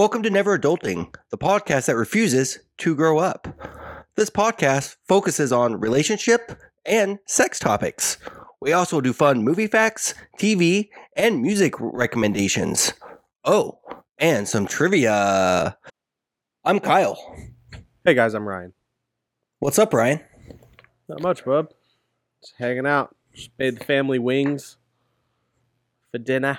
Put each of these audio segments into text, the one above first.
Welcome to Never Adulting, the podcast that refuses to grow up. This podcast focuses on relationship and sex topics. We also do fun movie facts, TV, and music recommendations. Oh, and some trivia. I'm Kyle. Hey guys, I'm Ryan. What's up, Ryan? Not much, bub. Just hanging out. Just made the family wings for dinner.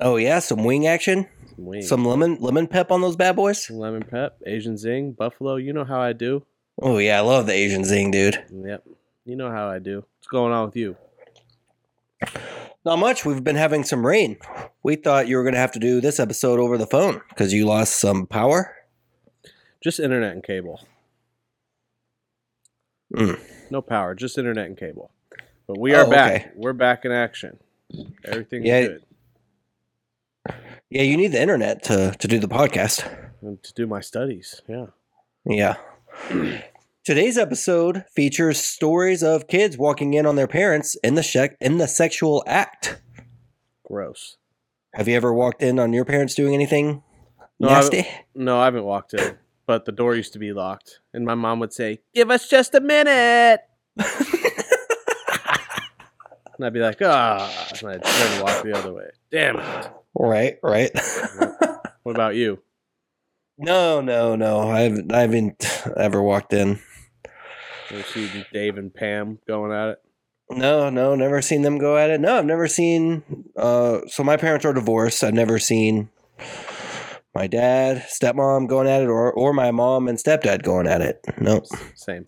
Oh yeah, some wing action, Some wings. some lemon lemon pep on those bad boys. lemon pep, Asian zing, buffalo. You know how I do. Oh yeah, I love the Asian zing, dude. Yep. You know how I do. What's going on with you? Not much. We've been having some rain. We thought you were going to have to do this episode over the phone because you lost some power. Just internet and cable. Mm. No power, just internet and cable. But we are Oh, back. okay. We're back in action. Everything's Yeah. good. Yeah, you need the internet to, to do the podcast. And to do my studies. Yeah. Yeah. Today's episode features stories of kids walking in on their parents in the shec- in the sexual act. Gross. Have you ever walked in on your parents doing anything No, I- No, I haven't walked in, but the door used to be locked. And my mom would say, Give us just a minute. And I'd be like, ah, and I'd turn and walk the other way. Damn it. Right, right. What about you? no, no, no. I haven't, I haven't ever walked in. You see Dave and Pam going at it? No, no, never seen them go at it. No, I've never seen. Uh, so my parents are divorced. I've never seen my dad, stepmom going at it, or or my mom and stepdad going at it. No. Same.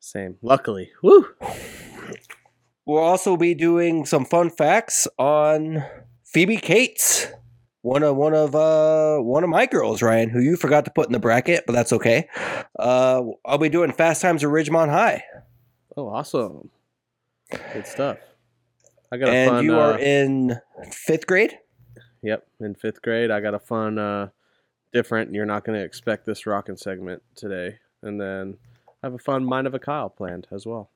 Same. Luckily. Woo! We'll also be doing some fun facts on Phoebe Cates, one of one of uh one of my girls, Ryan, who you forgot to put in the bracket, but that's okay. Uh, I'll be doing Fast Times at Ridgemont High, Oh, awesome. Good stuff. I got a and fun. you uh, are in fifth grade. Yep, in fifth grade, I got a fun, uh, different. You're not going to expect this rocking segment today, and then I have a fun mind of a Kyle planned as well.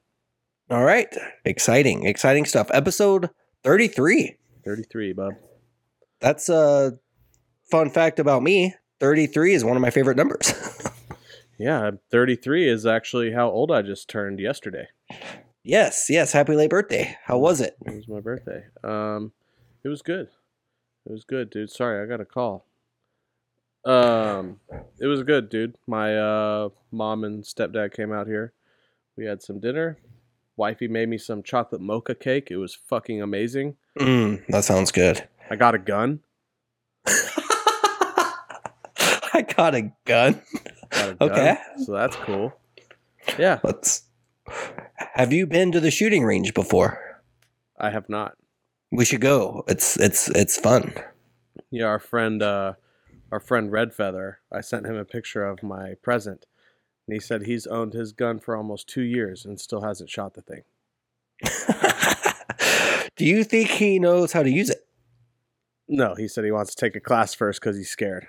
All right. Exciting, exciting stuff. Episode 33. Thirty-three, bub. That's a fun fact about me. 33 is one of my favorite numbers. Yeah, thirty-three is actually how old I just turned yesterday. yes, yes. Happy late birthday. How was it? It was my birthday. Um, it was good. It was good, dude. Sorry, I got a call. Um, it was good, dude. My uh mom and stepdad came out here. We had some dinner. Wifey made me some chocolate mocha cake. It was fucking amazing. Mm, that sounds good. I got a gun. I got a gun. Got a gun, Okay. So that's cool. Yeah, Let's. Have you been to the shooting range before? I have not. We should go. It's it's it's fun. Yeah, our friend, uh, our friend Red Feather. I sent him a picture of my present, and he said he's owned his gun for almost two years and still hasn't shot the thing. Do you think he knows how to use it? No, he said he wants to take a class first because he's scared.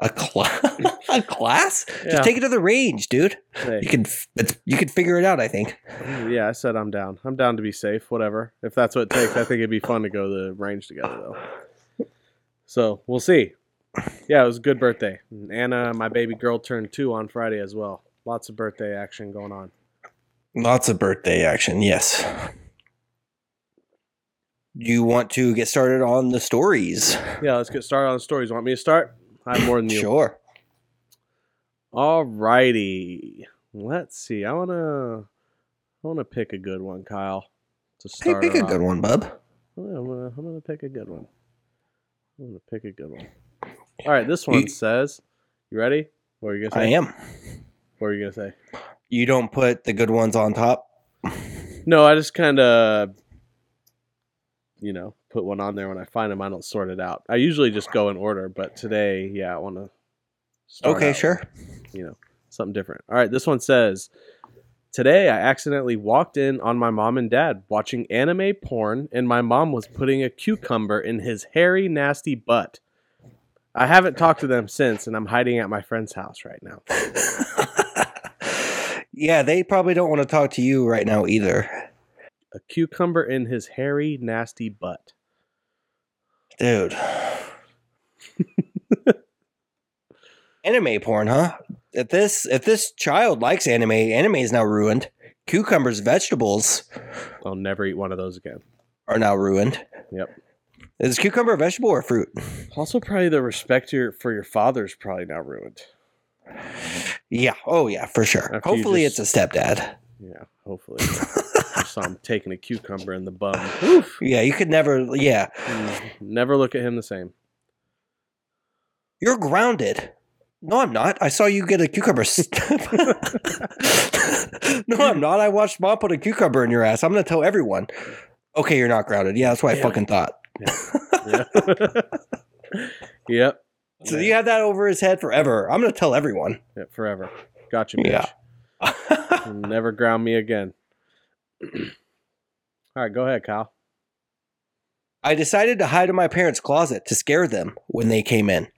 A class? a class? Yeah. Just take it to the range, dude. Hey, You can f- it's, you can figure it out. I think. Mm, yeah, I said I'm down. I'm down to be safe. Whatever. If that's what it takes, I think it'd be fun to go to the range together, though. So we'll see. Yeah, it was a good birthday. And Anna, my baby girl, turned two on Friday as well. Lots of birthday action going on. Lots of birthday action. Yes. Do you want to get started on the stories? Yeah, let's get started on the stories. Want me to start? I have more than you. Sure. All righty. Let's see. I wanna, I wanna pick a good one, Kyle. To Hey, start. pick her a good one, bub. I'm gonna, I'm gonna pick a good one. I'm gonna pick a good one. All right, this one You- says, "You ready? What are you gonna I am. What are you gonna say? You don't put the good ones on top. No, I just kind of, you know, put one on there when I find them. I don't sort it out. I usually just go in order, but today, yeah, I want to. Okay, sure. You know, something different. All right, this one says, Today, I accidentally walked in on my mom and dad watching anime porn, and my mom was putting a cucumber in his hairy, nasty butt. I haven't talked to them since, and I'm hiding at my friend's house right now. yeah, they probably don't want to talk to you right now either. A cucumber in his hairy, nasty butt. Dude. anime porn, huh? If this if this child likes anime, anime is now ruined. Cucumbers, vegetables I'll never eat one of those again. are now ruined. Yep. Is cucumber a vegetable or a fruit? Also, probably the respect your, for your father is probably now ruined. Yeah. Oh yeah, for sure. After Hopefully just- it's a stepdad. Yeah, hopefully. I saw him taking a cucumber in the bum. Oof. Yeah, you could never yeah. Mm, Never look at him the same. You're grounded. No, I'm not. I saw you get a cucumber. no, I'm not. I watched mom put a cucumber in your ass. I'm going to tell everyone. Okay, you're not grounded. Yeah, that's what I Yeah. fucking thought. Yeah. yep. So you have that over his head forever. I'm going to tell everyone. Yep, forever. Gotcha, bitch. Yeah. Never ground me again. All right, go ahead, Kyle. I decided to hide in my parents' closet to scare them when they came in.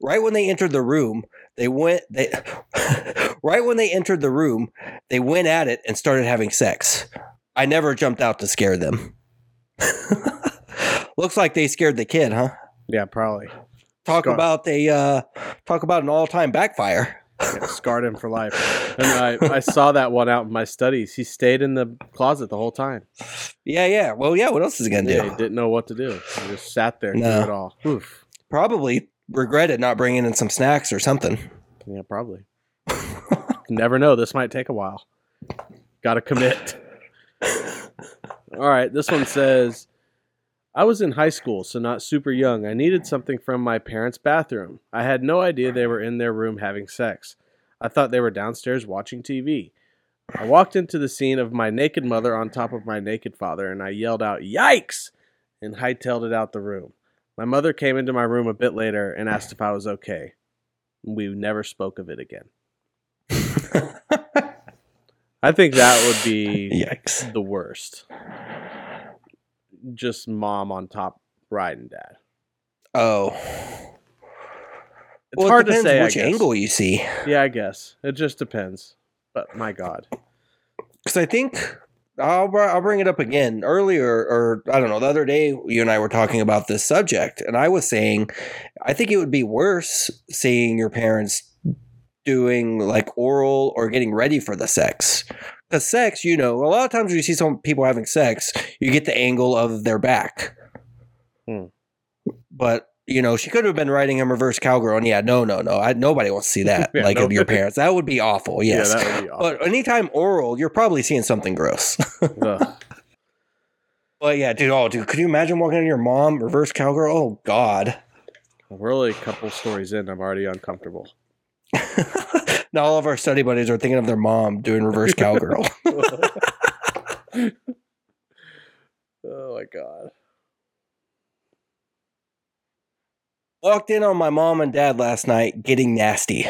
Right when they entered the room, they went they Right when they entered the room, they went at it and started having sex. I never jumped out to scare them. Looks like they scared the kid, huh? Yeah, probably. Talk Scar- about a uh talk about an all-time backfire. Yeah, scarred him for life. And I, I saw that one out in my studies. He stayed in the closet the whole time. Yeah, yeah. Well, yeah, what else is he going to Yeah, do? he didn't know what to do. He just sat there No. through it all. Oof. Probably regretted not bringing in some snacks or something. Yeah, probably. Never know. This might take a while. Got to commit. All right. This one says I was in high school, so not super young. I needed something from my parents' bathroom. I had no idea they were in their room having sex. I thought they were downstairs watching TV. I walked into the scene of my naked mother on top of my naked father, and I yelled out, Yikes! and hightailed it out the room. My mother came into my room a bit later and asked if I was okay. We never spoke of it again. I think that would be Yikes. the worst. Just mom on top riding dad. Oh. It's well, hard it to say. I which angle you see. Yeah, I guess it just depends. But my God, Because I think I'll I'll bring it up again earlier, or I don't know. The other day, you and I were talking about this subject, and I was saying I think it would be worse seeing your parents doing like oral or getting ready for the sex. Because sex, you know, a lot of times when you see some people having sex, you get the angle of their back. Hmm. But you know, she could have been riding him reverse cowgirl, and yeah, no, no, no, I, nobody wants to see that. Yeah, like of your parents, that would be awful. Yes, yeah, that would be awful. but anytime oral, you're probably seeing something gross. But yeah, dude, oh, dude, could you imagine walking into your mom reverse cowgirl? Oh God. We're only a couple stories in. I'm already uncomfortable. now all of our study buddies are thinking of their mom doing reverse cowgirl. oh my God. Walked in on my mom and dad last night getting nasty.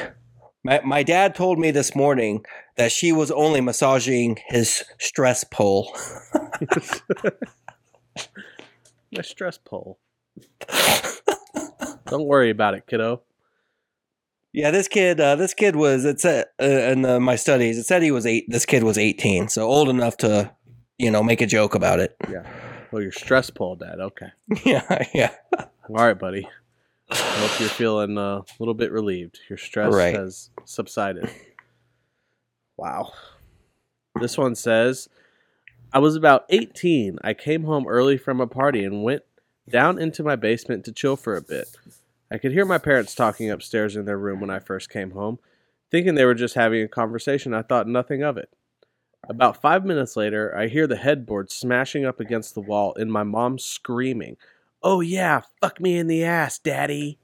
My, my dad told me this morning that she was only massaging his stress pole. My stress pole. Don't worry about it, kiddo. Yeah, this kid, uh, this kid was. It said uh, in the, my studies, it said he was eight. This kid was eighteen, so old enough to, you know, make a joke about it. Yeah. Well, you're stress pole, Dad. Okay. yeah, yeah. All right, buddy. I hope you're feeling uh, a little bit relieved. Your stress Right. has subsided. Wow. This one says I was about 18. I came home early from a party and went down into my basement to chill for a bit. I could hear my parents talking upstairs in their room when I first came home. Thinking they were just having a conversation, I thought nothing of it. About five minutes later, I hear the headboard smashing up against the wall and my mom screaming, Oh, yeah, fuck me in the ass, daddy.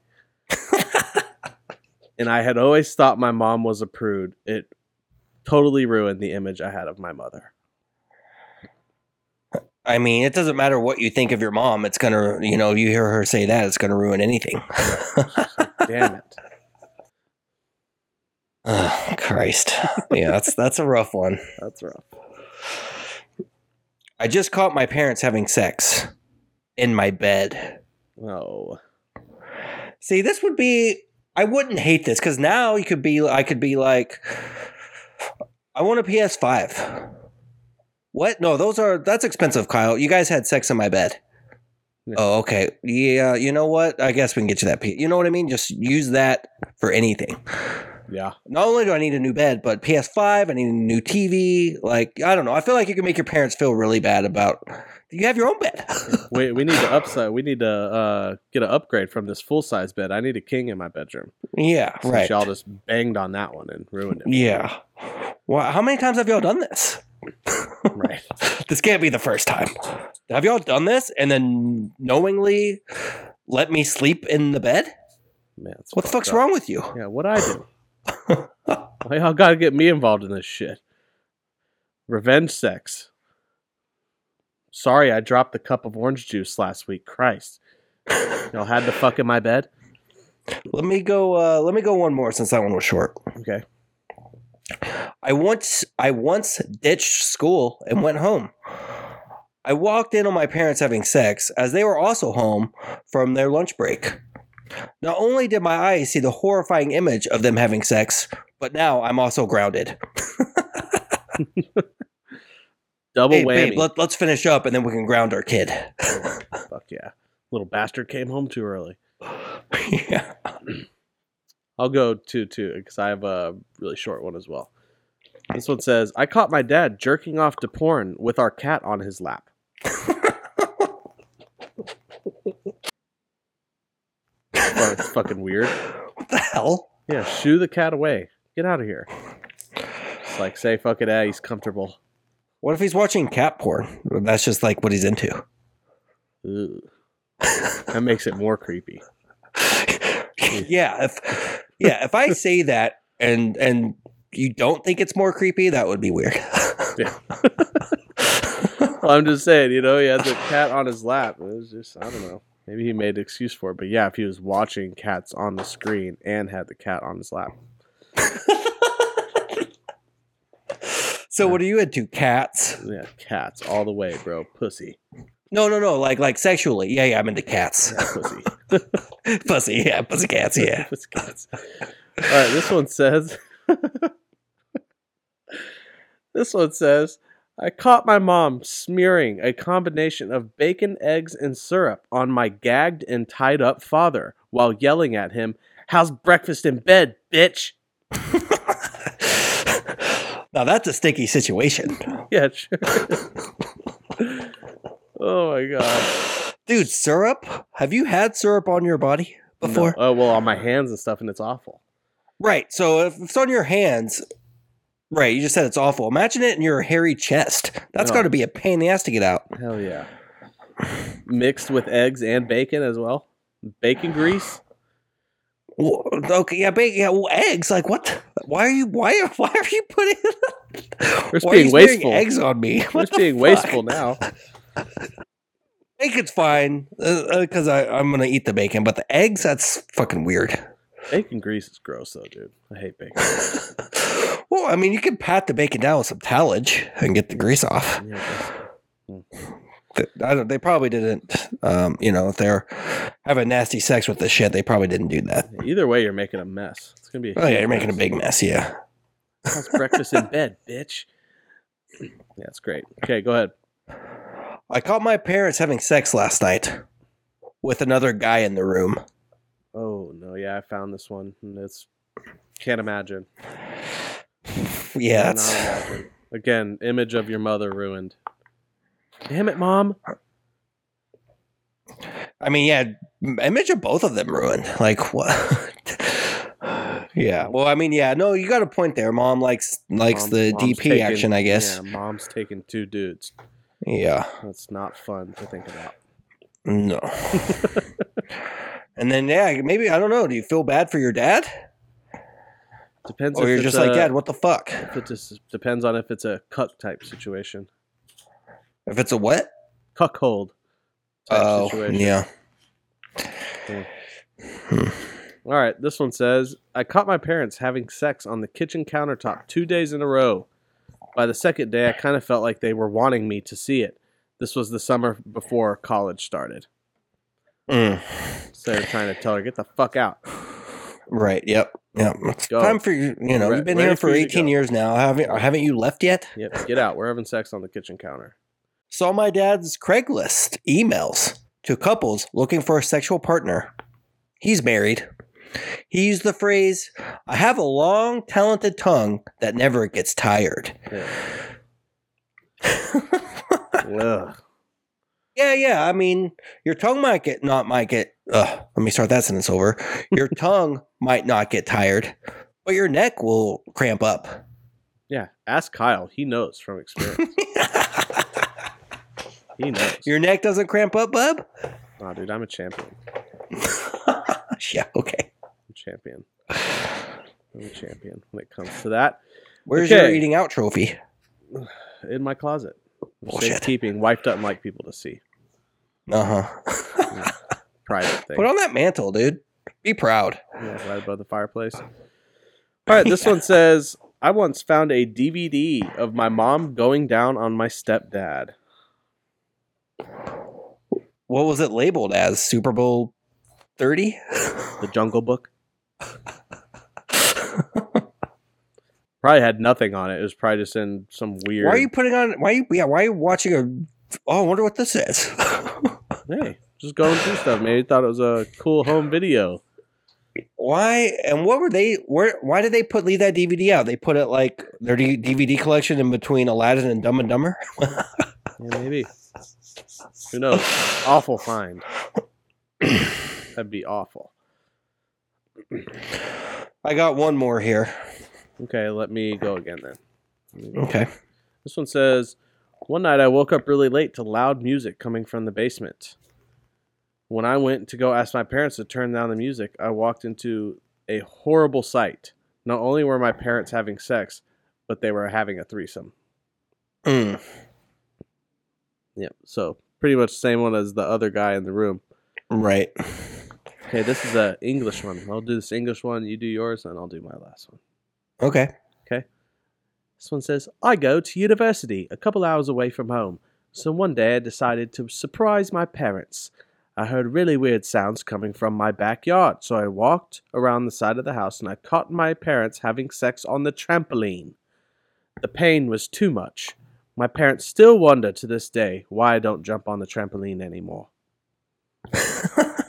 and I had always thought my mom was a prude. It totally ruined the image I had of my mother. I mean, it doesn't matter what you think of your mom. It's gonna, you know, you hear her say that, it's gonna ruin anything. Damn it. oh, Christ. Yeah, that's that's a rough one. That's rough. I just caught my parents having sex in my bed. Oh. See, this would be. I wouldn't hate this because now you could be. I could be like, I want a PS5. What? No, those are that's expensive, Kyle. You guys had sex in my bed. Oh, okay. Yeah, you know what? I guess we can get you that. P- you know what I mean? Just use that for anything. Yeah. Not only do I need a new bed, but PS5, I need a new TV. Like, I don't know. I feel like you can make your parents feel really bad about you have your own bed. We we need to upside. We need to uh, get an upgrade from this full size bed. I need a king in my bedroom. yeah, Since right. Y'all just banged on that one and ruined it. Yeah. Well, how many times have y'all done this? Right. This can't be the first time. Have y'all done this and then knowingly let me sleep in the bed? Man, What the fuck's up. wrong with you? Yeah, what I do? Why y'all gotta get me involved in this shit? Revenge sex. Sorry, I dropped the cup of orange juice last week. Christ, y'all had the fuck in my bed. Let me go. Uh, let me go one more since that one was short. Okay. I once I once ditched school and went home. I walked in on my parents having sex as they were also home from their lunch break. Not only did my eyes see the horrifying image of them having sex, but now I'm also grounded. Double Hey, whammy. babe, let, let's finish up and then we can ground our kid. Oh, fuck yeah. Little bastard came home too early. yeah. I'll go two two because I have a really short one as well. This one says, "I caught my dad jerking off to porn with our cat on his lap." Well, it's fucking weird. What the hell? Yeah, shoo the cat away. Get out of here. It's like say fuck it, ah, he's comfortable. What if he's watching cat porn? That's just like what he's into. Ugh. That makes it more creepy. yeah, if yeah, if I say that and and you don't think it's more creepy, that would be weird. Yeah. Well, I'm just saying, you know, he had the cat on his lap. It was just, I don't know. Maybe he made an excuse for it. But yeah, if he was watching cats on the screen and had the cat on his lap. so what are you into? Cats? Yeah, cats all the way, bro. Pussy. No, no, no. Like like sexually. Yeah, yeah, I'm into cats. Yeah, pussy. pussy, yeah, pussy cats, yeah. Pussy cats. All right, this one says. this one says, I caught my mom smearing a combination of bacon, eggs, and syrup on my gagged and tied up father while yelling at him, How's breakfast in bed, bitch? now that's a sticky situation. Yeah, sure. Oh my god. Dude, syrup? Have you had syrup on your body before? No. Oh, well, on my hands and stuff, and it's awful. Right. So if it's on your hands, right, you just said it's awful. Imagine it in your hairy chest. That's Oh. got to be a pain in the ass to get out. Hell yeah. Mixed with eggs and bacon as well. Bacon grease? Well, okay, yeah, ba- yeah, well, eggs. Like what? Why are you? Why? are- Why are you putting? We're just why are you being wasteful. Eggs on me. We're being fuck? wasteful now. Bacon's fine because I I'm gonna eat the bacon, but the eggs that's fucking weird. Bacon grease is gross though, dude. I hate bacon. well, I mean, you can pat the bacon down with some towelage and get the grease off. Yeah, I guess. Th- I don't, they probably didn't. Um, you know, if they're having nasty sex with this shit, they probably didn't do that. Either way, you're making a mess. It's gonna be. Oh yeah, you're making a big mess. Yeah. How's breakfast in bed, bitch? Yeah, it's great. Okay, go ahead. I caught my parents having sex last night with another guy in the room. Oh no, yeah, I found this one. It's can't imagine. Yeah, imagine. Again, image of your mother ruined. Damn it, mom. I mean, yeah, image of both of them ruined. Like what? yeah. Well, I mean, yeah. No, you got a point there. Mom likes likes the mom's DP taking- action, I guess. Yeah, mom's taking two dudes. Yeah. That's not fun to think about. No. and then yeah, maybe I don't know. Do you feel bad for your dad, Depends. or you're just like, a- Dad, what the fuck? If it just depends on if it's a cuck type situation. If it's a what? Cuckold Oh, situation. yeah. Hmm. Hmm. All right, this one says I caught my parents having sex on the kitchen countertop two days in a row. By the second day, I kind of felt like they were wanting me to see it. This was the summer before college started. Mm. So they're trying to tell her, get the fuck out. Right. Yep. Yep. It's Go. time for you. You know, Re- you've been here for for you to 18 years now. Haven't haven't you left yet? Yep, get out. We're having sex on the kitchen counter. Saw my dad's Craigslist emails. to couples looking for a sexual partner. He's married. He used the phrase, I have a long, talented tongue that never gets tired. Ugh. Yeah, yeah. I mean, your tongue might get not might get. Ugh, let me start that sentence over. Your tongue might not get tired, but your neck will cramp up. Yeah. Ask Kyle. He knows from experience. he knows. your neck doesn't cramp up, bub. Nah, dude, I'm a champion. yeah. Okay. Champion. I'm a champion when it comes to that. Where's your eating out trophy? In my closet. Bullshit. Keeping wiped up and like people to see. Uh huh. Private thing. Put on that mantle, dude. Be proud. Yeah, right above the fireplace. All right, this one says I once found a DVD of my mom going down on my stepdad. What was it labeled as? Super Bowl 30? The Jungle Book. Probably had nothing on it. It was probably just in some weird. Why are you putting on? Why are you? Yeah, why are you watching a? Oh, I wonder what this is. Hey, just going through stuff. Maybe thought it was a cool home video. why and what were they? Where? Why did they put leave that DVD out? They put it like their D- DVD collection in between Aladdin and Dumb and Dumber. Yeah, maybe. Who knows? Awful find. That'd be awful. I got one more here. Okay, let me go again then. Okay. This one says, One night I woke up really late to loud music coming from the basement. When I went to go ask my parents to turn down the music, I walked into a horrible sight. Not only were my parents having sex, but they were having a threesome. Mm. Yep. So pretty much the same one as the other guy in the room. Right. Okay, this is a English one. I'll do this English one. You do yours, and I'll do my last one. Okay. Okay. This one says, I go to university a couple hours away from home. So one day I decided to surprise my parents. I heard really weird sounds coming from my backyard, so I walked around the side of the house and I caught my parents having sex on the trampoline. The pain was too much. My parents still wonder to this day why I don't jump on the trampoline anymore.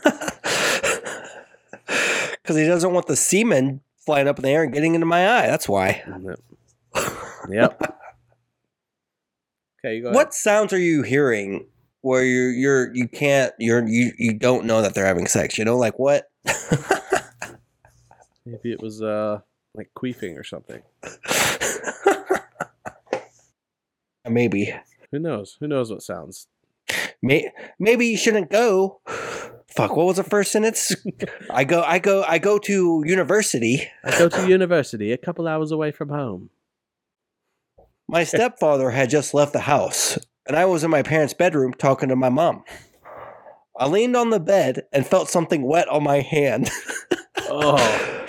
Because he doesn't want the semen flying up in the air and getting into my eye. That's why. Yep. Okay, you go ahead. What sounds are you hearing where you're you're you can't you're you you don't know that they're having sex? You know, like what? Maybe it was uh like queefing or something. Maybe. Who knows? Who knows what sounds? May, maybe you shouldn't go. Fuck, what was the first sentence? I go I go I go to university. I go to university a couple hours away from home. My stepfather had just left the house, and I was in my parents' bedroom talking to my mom. I leaned on the bed and felt something wet on my hand. Oh,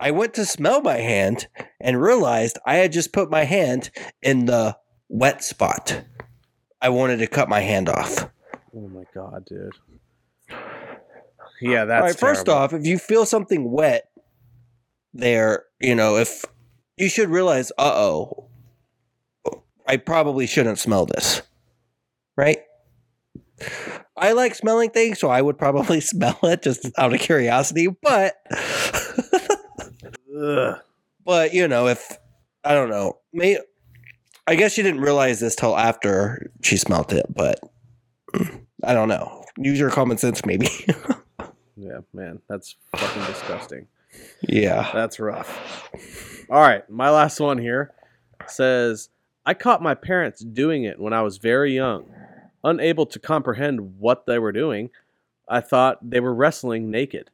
I went to smell my hand and realized I had just put my hand in the wet spot. I wanted to cut my hand off. oh my god, dude. Yeah, that's All right, first off, if you feel something wet there, you know, if you should realize, uh oh, I probably shouldn't smell this. Right? I like smelling things, so I would probably smell it just out of curiosity. But, but you know, if I don't know, may I guess she didn't realize this till after she smelt it. But I don't know. Use your common sense, maybe. Yeah, man, that's fucking disgusting. yeah. That's rough. All right, my last one here says I caught my parents doing it when I was very young. Unable to comprehend what they were doing, I thought they were wrestling naked.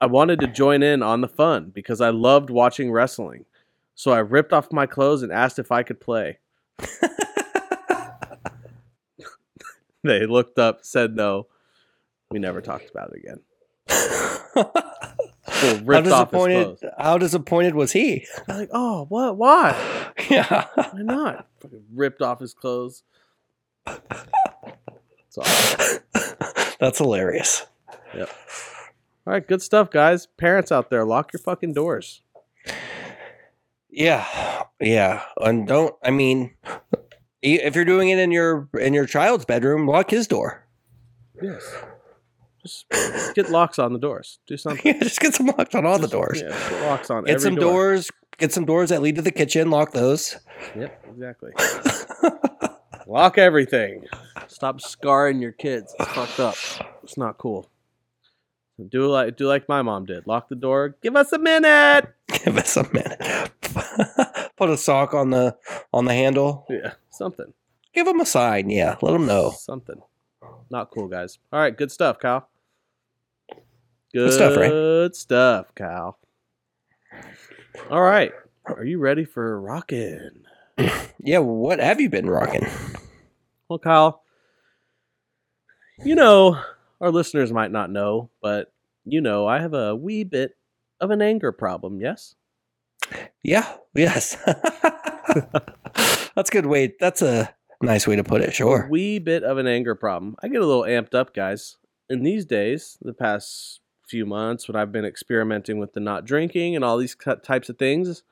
I wanted to join in on the fun because I loved watching wrestling. So I ripped off my clothes and asked if I could play. they looked up, said no. We never talked about it again. How ripped off his disappointed? How disappointed was he? They're like, oh, what? Why? yeah. Why not? Fucking ripped off his clothes. It's awesome. That's hilarious. All right, good stuff, guys. Parents out there, lock your fucking doors. Yeah, yeah, and don't. I mean, if you're doing it in your in your child's bedroom, lock his door. Yes. Just get locks on the doors. Do something. Yeah, just get some locks on all the doors. Yeah, just get locks on Get some door. doors. Get some doors that lead to the kitchen. Lock those. Yep, exactly. Lock everything. Stop scarring your kids. It's fucked up. It's not cool. Do like do like my mom did. Lock the door. Give us a minute. Give us a minute. Put a sock on the on the handle. Yeah, something. Give them a sign. Yeah, let them know. Something. Not cool, guys. All right, good stuff, Kyle. Good, stuff, Ray. stuff, Kyle. All right. Are you ready for rocking? Yeah, what have you been rocking? Well, Kyle, you know, our listeners might not know, but you know, I have a wee bit of an anger problem, yes? Yeah, yes. That's good way. That's a nice way to put it. A Sure. wee bit of an anger problem. I get a little amped up, guys. In these days, the past few months, when I've been experimenting with the not drinking and all these types of things,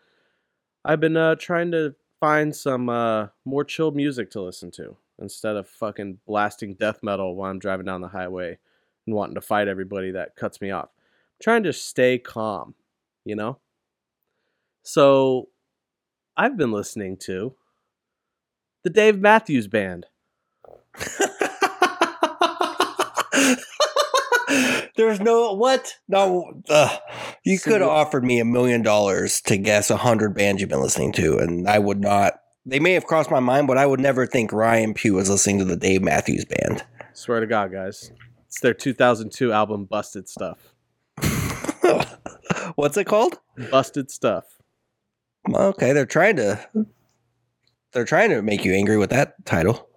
I've been uh, trying to find some uh, more chill music to listen to instead of fucking blasting death metal while I'm driving down the highway and wanting to fight everybody that cuts me off. I'm trying to stay calm, you know? So I've been listening to the Dave Matthews Band. There's no what? No, uh, you could have offered me a million dollars to guess a hundred bands you've been listening to, and I would not. They may have crossed my mind, but I would never think Ryan Pugh was listening to the Dave Matthews Band. Swear to God, guys. It's their 2002 album, Busted Stuff. What's it called? Busted Stuff. Okay, they're trying to. They're trying to make you angry with that title.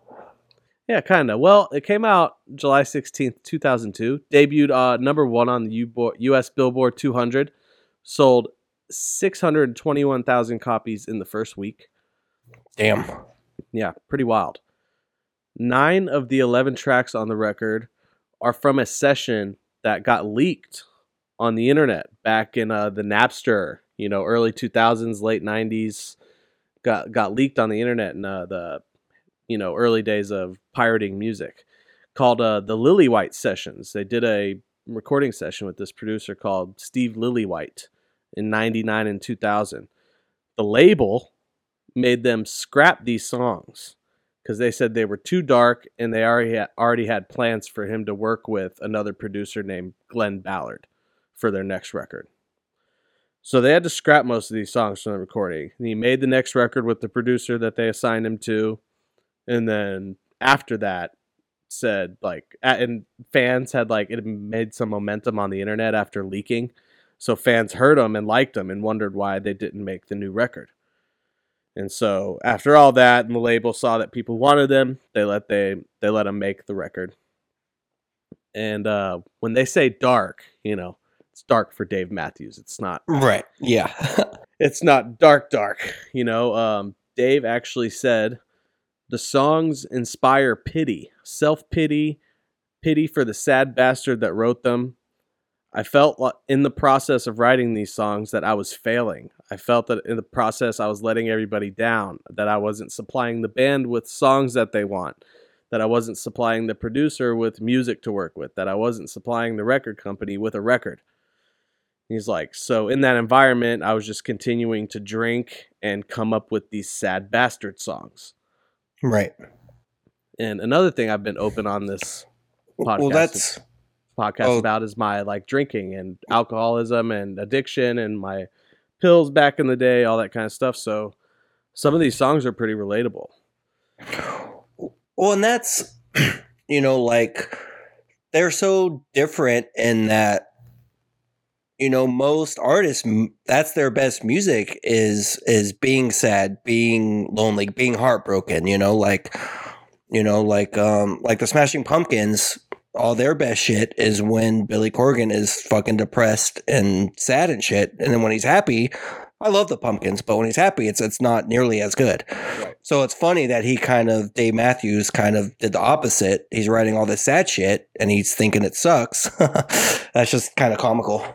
Yeah, kind of. Well, it came out July 16th, 2002. Debuted uh, number one on the US Billboard 200. Sold 621,000 copies in the first week. Damn. Yeah, pretty wild. Nine of the 11 tracks on the record are from a session that got leaked on the internet back in uh, the Napster, you know, early 2000s, late 90s. Got got leaked on the internet and uh, the, you know, early days of pirating music, called uh, the Lillywhite Sessions. They did a recording session with this producer called Steve Lillywhite in '99 and 2000. The label made them scrap these songs because they said they were too dark and they already had, already had plans for him to work with another producer named Glen Ballard for their next record. So they had to scrap most of these songs from the recording. And he made the next record with the producer that they assigned him to, and then after that said like and fans had like it made some momentum on the internet after leaking so fans heard them and liked them and wondered why they didn't make the new record and so after all that, and the label saw that people wanted them, they let they they let them make the record. And uh, when they say dark, you know, it's dark for Dave Matthews. It's not Right. Yeah. it's not dark dark. You know, um, Dave actually said the songs inspire pity, self pity, pity for the sad bastard that wrote them. I felt in the process of writing these songs that I was failing. I felt that in the process I was letting everybody down, that I wasn't supplying the band with songs that they want, that I wasn't supplying the producer with music to work with, that I wasn't supplying the record company with a record. He's like, so in that environment, I was just continuing to drink and come up with these sad bastard songs. Right. And another thing I've been open on this podcast, Well, that's podcast Oh. about is my like drinking and alcoholism and addiction and my pills back in the day, all that kind of stuff. So some of these songs are pretty relatable. Well, and that's, you know, like they're so different in that, you know, most artists that's their best music is, is being sad, being lonely, being heartbroken, you know, like, you know, like, um, like the Smashing Pumpkins, all their best shit is when Billy Corgan is fucking depressed and sad and shit. And then when he's happy, I love the Pumpkins, but when he's happy, it's, it's not nearly as good. Right. So it's funny that he kind of Dave Matthews kind of did the opposite. He's writing all this sad shit and he's thinking it sucks. That's just kind of comical.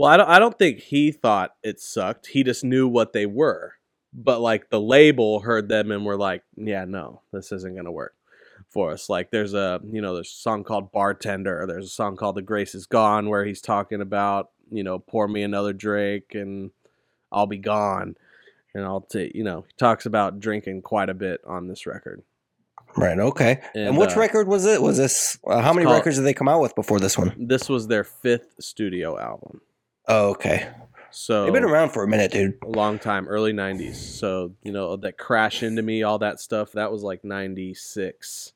Well, I don't I don't think he thought it sucked. He just knew what they were. But like the label heard them and were like, yeah, no, this isn't going to work. for us. Like there's a you know there's a song called Bartender. There's a song called The Grace Is Gone where he's talking about you know pour me another drink and I'll be gone. And I'll take you know he talks about drinking quite a bit on this record. Right. Okay. And, And, which uh, record was it? Was this? Uh, how many called- records did they come out with before this one? This was their fifth studio album. Oh, okay. So They've been around for a minute, dude. a long time, early '90s. So you know that crash into me, all that stuff. That was like '96.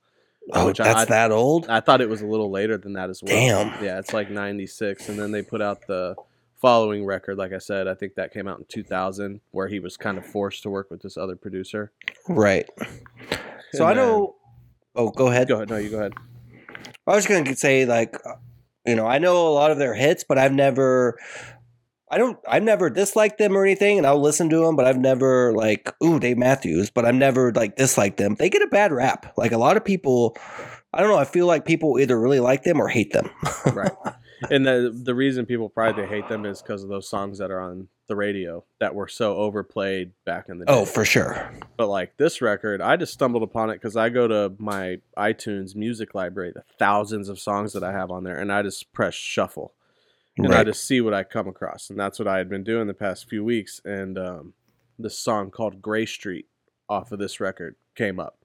Oh, Which that's I- that old. I thought it was a little later than that as well. Damn. Yeah, it's like '96, and then they put out the following record. Like I said, I think that came out in 2000, where he was kind of forced to work with this other producer. Right. So And I know. Oh, go ahead. Go ahead. No, you go ahead. I was going to say like, you know, I know a lot of their hits, but I've never. I don't. I've never disliked them or anything, and I'll listen to them, but I've never like, ooh, Dave Matthews. But I've never like disliked them. They get a bad rap. Like a lot of people. I don't know. I feel like people either really like them or hate them. Right. and the the reason people probably hate them is because of those songs that are on the radio that were so overplayed back in the day. Oh, for sure. But like this record, I just stumbled upon it because I go to my iTunes music library, the thousands of songs that I have on there, and I just press shuffle. and I just see what I come across, and that's what I had been doing the past few weeks. And um, this song called "Grey Street" off of this record came up.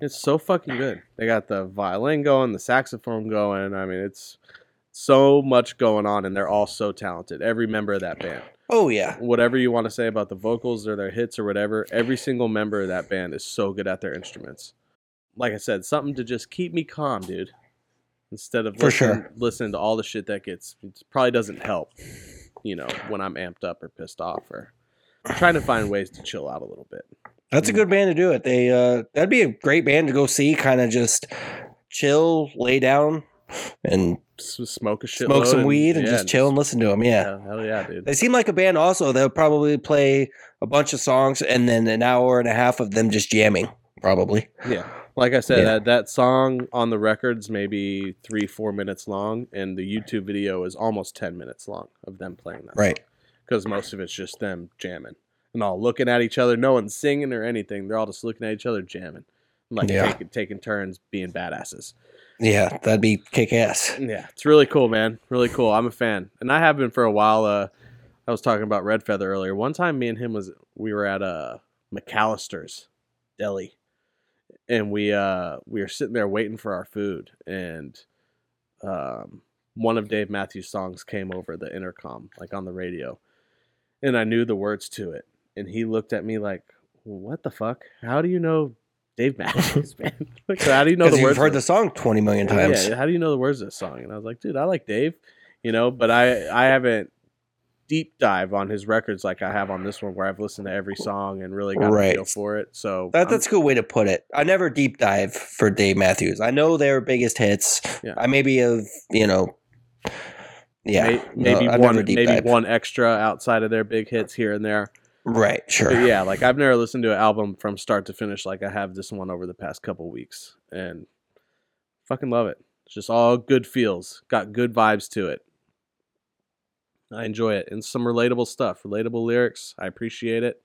It's so fucking good. They got the violin going, the saxophone going. I mean, it's so much going on, and they're all so talented. Every member of that band. Oh yeah. Whatever you want to say about the vocals or their hits or whatever, every single member of that band is so good at their instruments. Like I said, something to just keep me calm, dude. Instead of For listening, sure. listening to all the shit that gets it probably doesn't help, you know, when I'm amped up or pissed off or trying to find ways to chill out a little bit. That's a good band to do it. They uh that'd be a great band to go see, kind of just chill, lay down and smoke a shit, smoke some weed and just chill and listen to them. Yeah. Yeah, hell yeah, dude. They seem like a band also. They'll probably play a bunch of songs and then an hour and a half of them just jamming, probably. Yeah. Like I said, Yeah. that, that song on the record's maybe three, four minutes long, and the YouTube video is almost 10 minutes long of them playing that. Right. Because most of it's just them jamming and all looking at each other. No one's singing or anything. They're all just looking at each other jamming. Like Yeah. taking, taking turns being badasses. Yeah, that'd be kick ass. Yeah, it's really cool, man. Really cool. I'm a fan, and I have been for a while. Uh, I was talking about Red Feather earlier. One time, me and him was we were at uh McAllister's Deli, and we uh we were sitting there waiting for our food, and um one of Dave Matthews' songs came over the intercom, like on the radio, and I knew the words to it, and he looked at me like, "What the fuck? How do you know?" Dave Matthews, man. Like, how do you know the words? Because the you've words? heard of the song 20 million times. yeah, how do you know the words of this song? And I was like, dude, I like Dave, you know, but I I haven't deep dive on his records like I have on this one, where I've listened to every song and really got a feel for it. So That, I'm- that's a good way to put it. I never deep dive for Dave Matthews. I know their biggest hits. Yeah. I maybe have, you know, yeah. maybe no, I've one maybe dived. one extra outside of their big hits here and there. Right, sure. But yeah, like I've never listened to an album from start to finish like I have this one over the past couple weeks, and fucking love it. It's just all good feels, got good vibes to it. I enjoy it, and some relatable stuff, relatable lyrics. I appreciate it.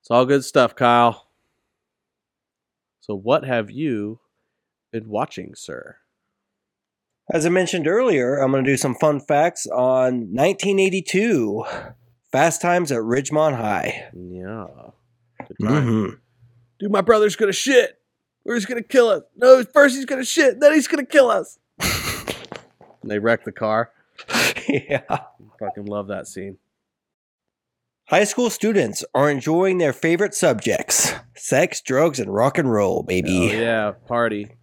It's all good stuff, Kyle. So, what have you been watching, sir? As I mentioned earlier, I'm going to do some fun facts on 1982 Fast Times at Ridgemont High. Yeah, good time. hmm Dude, my brother's gonna shit. Or he's gonna kill us. No, first he's gonna shit, then he's gonna kill us. And they wreck the car. yeah. Fucking love that scene. High school students are enjoying their favorite subjects sex, drugs, and rock and roll, baby. Oh yeah, party.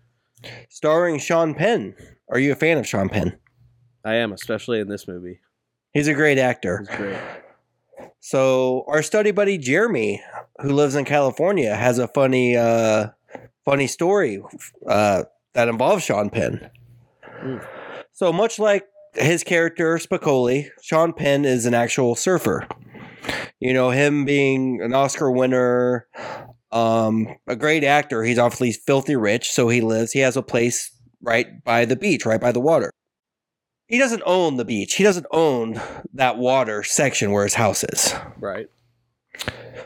Starring Sean Penn. Are you a fan of Sean Penn? I am, especially in this movie. He's a great actor. It's great. So our study buddy Jeremy, who lives in California, has a funny, uh, funny story uh, that involves Sean Penn. Mm. So much like his character Spicoli, Sean Penn is an actual surfer. You know, him being an Oscar winner, um, a great actor. He's obviously filthy rich, so he lives. He has a place right by the beach, right by the water. He doesn't own the beach. He doesn't own that water section where his house is. Right.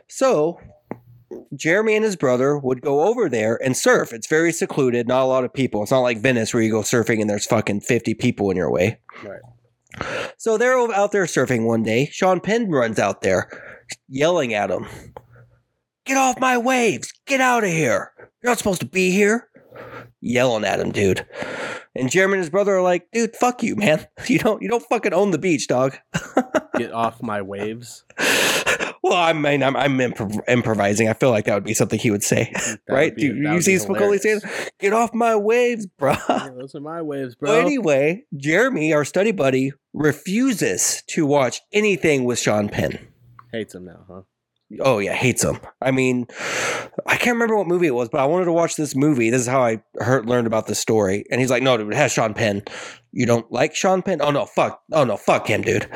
So, Jeremy and his brother would go over there and surf. It's very secluded, not a lot of people. It's not like Venice where you go surfing and there's fucking 50 people in your way. Right. So they're out there surfing one day. Sean Penn runs out there yelling at him Get off my waves! Get out of here! You're not supposed to be here! Yelling at him, dude. And Jeremy and his brother are like, dude, fuck you, man. You don't you don't fucking own the beach, dog. Get off my waves. well, I mean, I'm, I'm improv- improvising. I feel like that would be something he would say, That right? would be- Do you, that you would see Spicoli saying, "Get off my waves, bro." Yeah, those are my waves, bro. Well, anyway, Jeremy, our study buddy, refuses to watch anything with Sean Penn. Hates him now, huh? Oh yeah, hates him. I mean, I can't remember what movie it was, but I wanted to watch this movie. This is how I heard learned about this story. And he's like, "No, dude, it has Sean Penn. You don't like Sean Penn? Oh no, fuck. Oh no, fuck him, dude.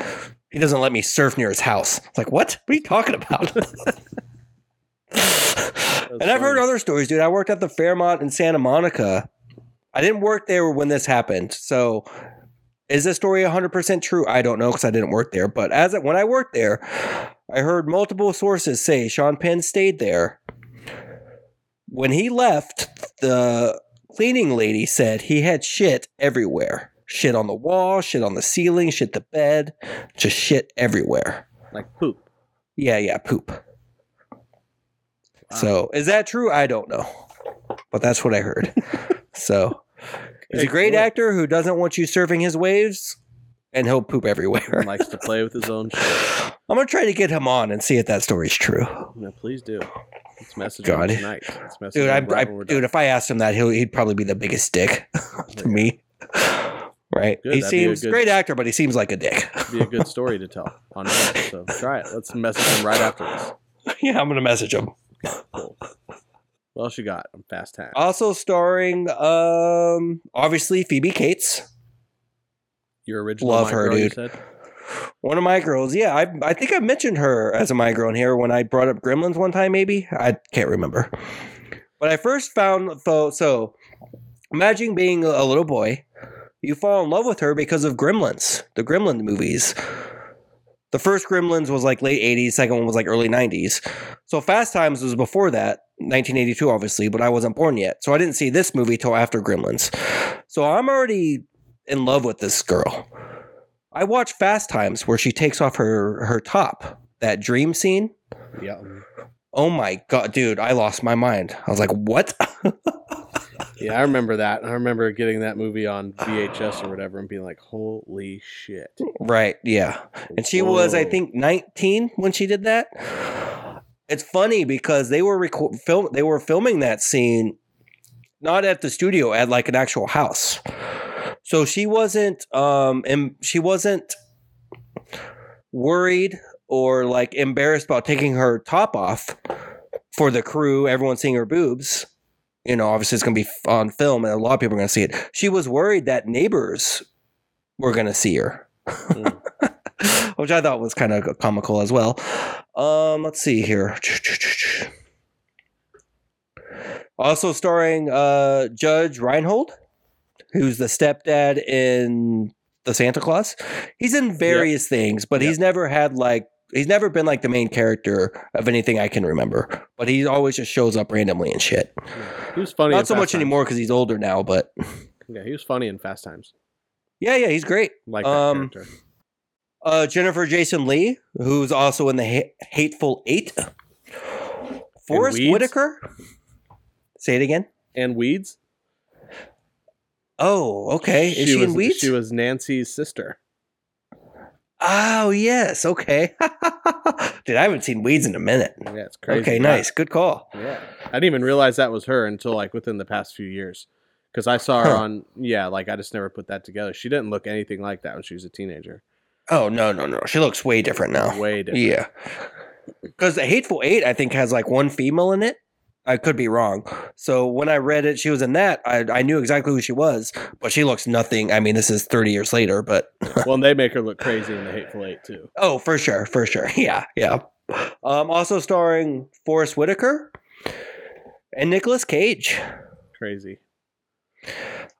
He doesn't let me surf near his house." It's like, what? What are you talking about? and I've heard other stories, dude. I worked at the Fairmont in Santa Monica. I didn't work there when this happened, so is this story 100% true? I don't know because I didn't work there. But as it, when I worked there, I heard multiple sources say Sean Penn stayed there. When he left, the cleaning lady said he had shit everywhere. Shit on the wall, shit on the ceiling, shit the bed, just shit everywhere. like poop. Yeah, yeah, poop. Wow. So is that true? I don't know, but that's what I heard. so he's a great actor who doesn't want you surfing his waves, and he'll poop everywhere. likes to play with his own shit. I'm gonna try to get him on and see if that story's true. Yeah, please do. Let's message God. him tonight. Let's message Dude, him I, right I when we're dude, done. if I asked him that, he'll he'd probably be the biggest dick to me. Right? Good, he that'd be a seems good- great actor, but he seems like a dick. be a good story to tell on air. So try it. Let's message him right after this. yeah, I'm gonna message him. Cool. What else you got? I'm fast time. Also starring, um, obviously Phoebe Cates. Your original love My her, dude. said? One of my girls, yeah. I I think I mentioned her as a my girl in here when I brought up Gremlins one time, maybe. I can't remember. But I first found so so imagine being a little boy. You fall in love with her because of Gremlins, the Gremlin movies. The first Gremlins was like late 80s, second one was like early 90s. So Fast Times was before that, 1982 obviously, but I wasn't born yet. So I didn't see this movie till after Gremlins. So I'm already in love with this girl. I watch Fast Times where she takes off her her top. That dream scene. Yeah. Oh my god, dude, I lost my mind. I was like, "What?" Yeah, I remember that. I remember getting that movie on VHS or whatever and being like, holy shit. right, yeah. And she was, I think, 19 when she did that. It's funny because they were reco- film they were filming that scene not at the studio, at like an actual house. So she wasn't um and she wasn't worried or like embarrassed about taking her top off for the crew, everyone seeing her boobs. You know, obviously it's going to be on film and a lot of people are going to see it. She was worried that neighbors were going to see her, Mm. which I thought was kind of comical as well. Um, let's see here. Also starring uh, Judge Reinhold, who's the stepdad in The Santa Claus. He's in various things, but he's never had like he's never been like the main character of anything I can remember. But he always just shows up randomly and shit. He was funny. Not so Fast much Times. anymore because he's older now, but Yeah, he was funny in Fast Times. yeah, yeah, he's great. Like that Um, character. Uh, Jennifer Jason Leigh, who's also in the ha- Hateful Eight. Forest? Whitaker. Say it again. And Weeds. Oh, okay. Is she, was, in Weeds? She was Nancy's sister. Oh, yes. Okay. Dude, I haven't seen Weeds in a minute. Yeah, it's crazy. okay, nice. Good call. Yeah. I didn't even realize that was her until like within the past few years. Because I saw her Huh. on, yeah, like I just never put that together. She didn't look anything like that when she was a teenager. Oh, no, no, no. She looks way different now. Way different. Yeah. Because the Hateful Eight, I think, has like one female in it. I could be wrong. So when I read it, she was in that. I, I knew exactly who she was, but she looks nothing. I mean, this is 30 years later, but well, and they make her look crazy in the Hateful Eight too. oh, for sure. For sure. Yeah. Yeah. Um, also starring Forest Whitaker and Nicolas Cage. Crazy.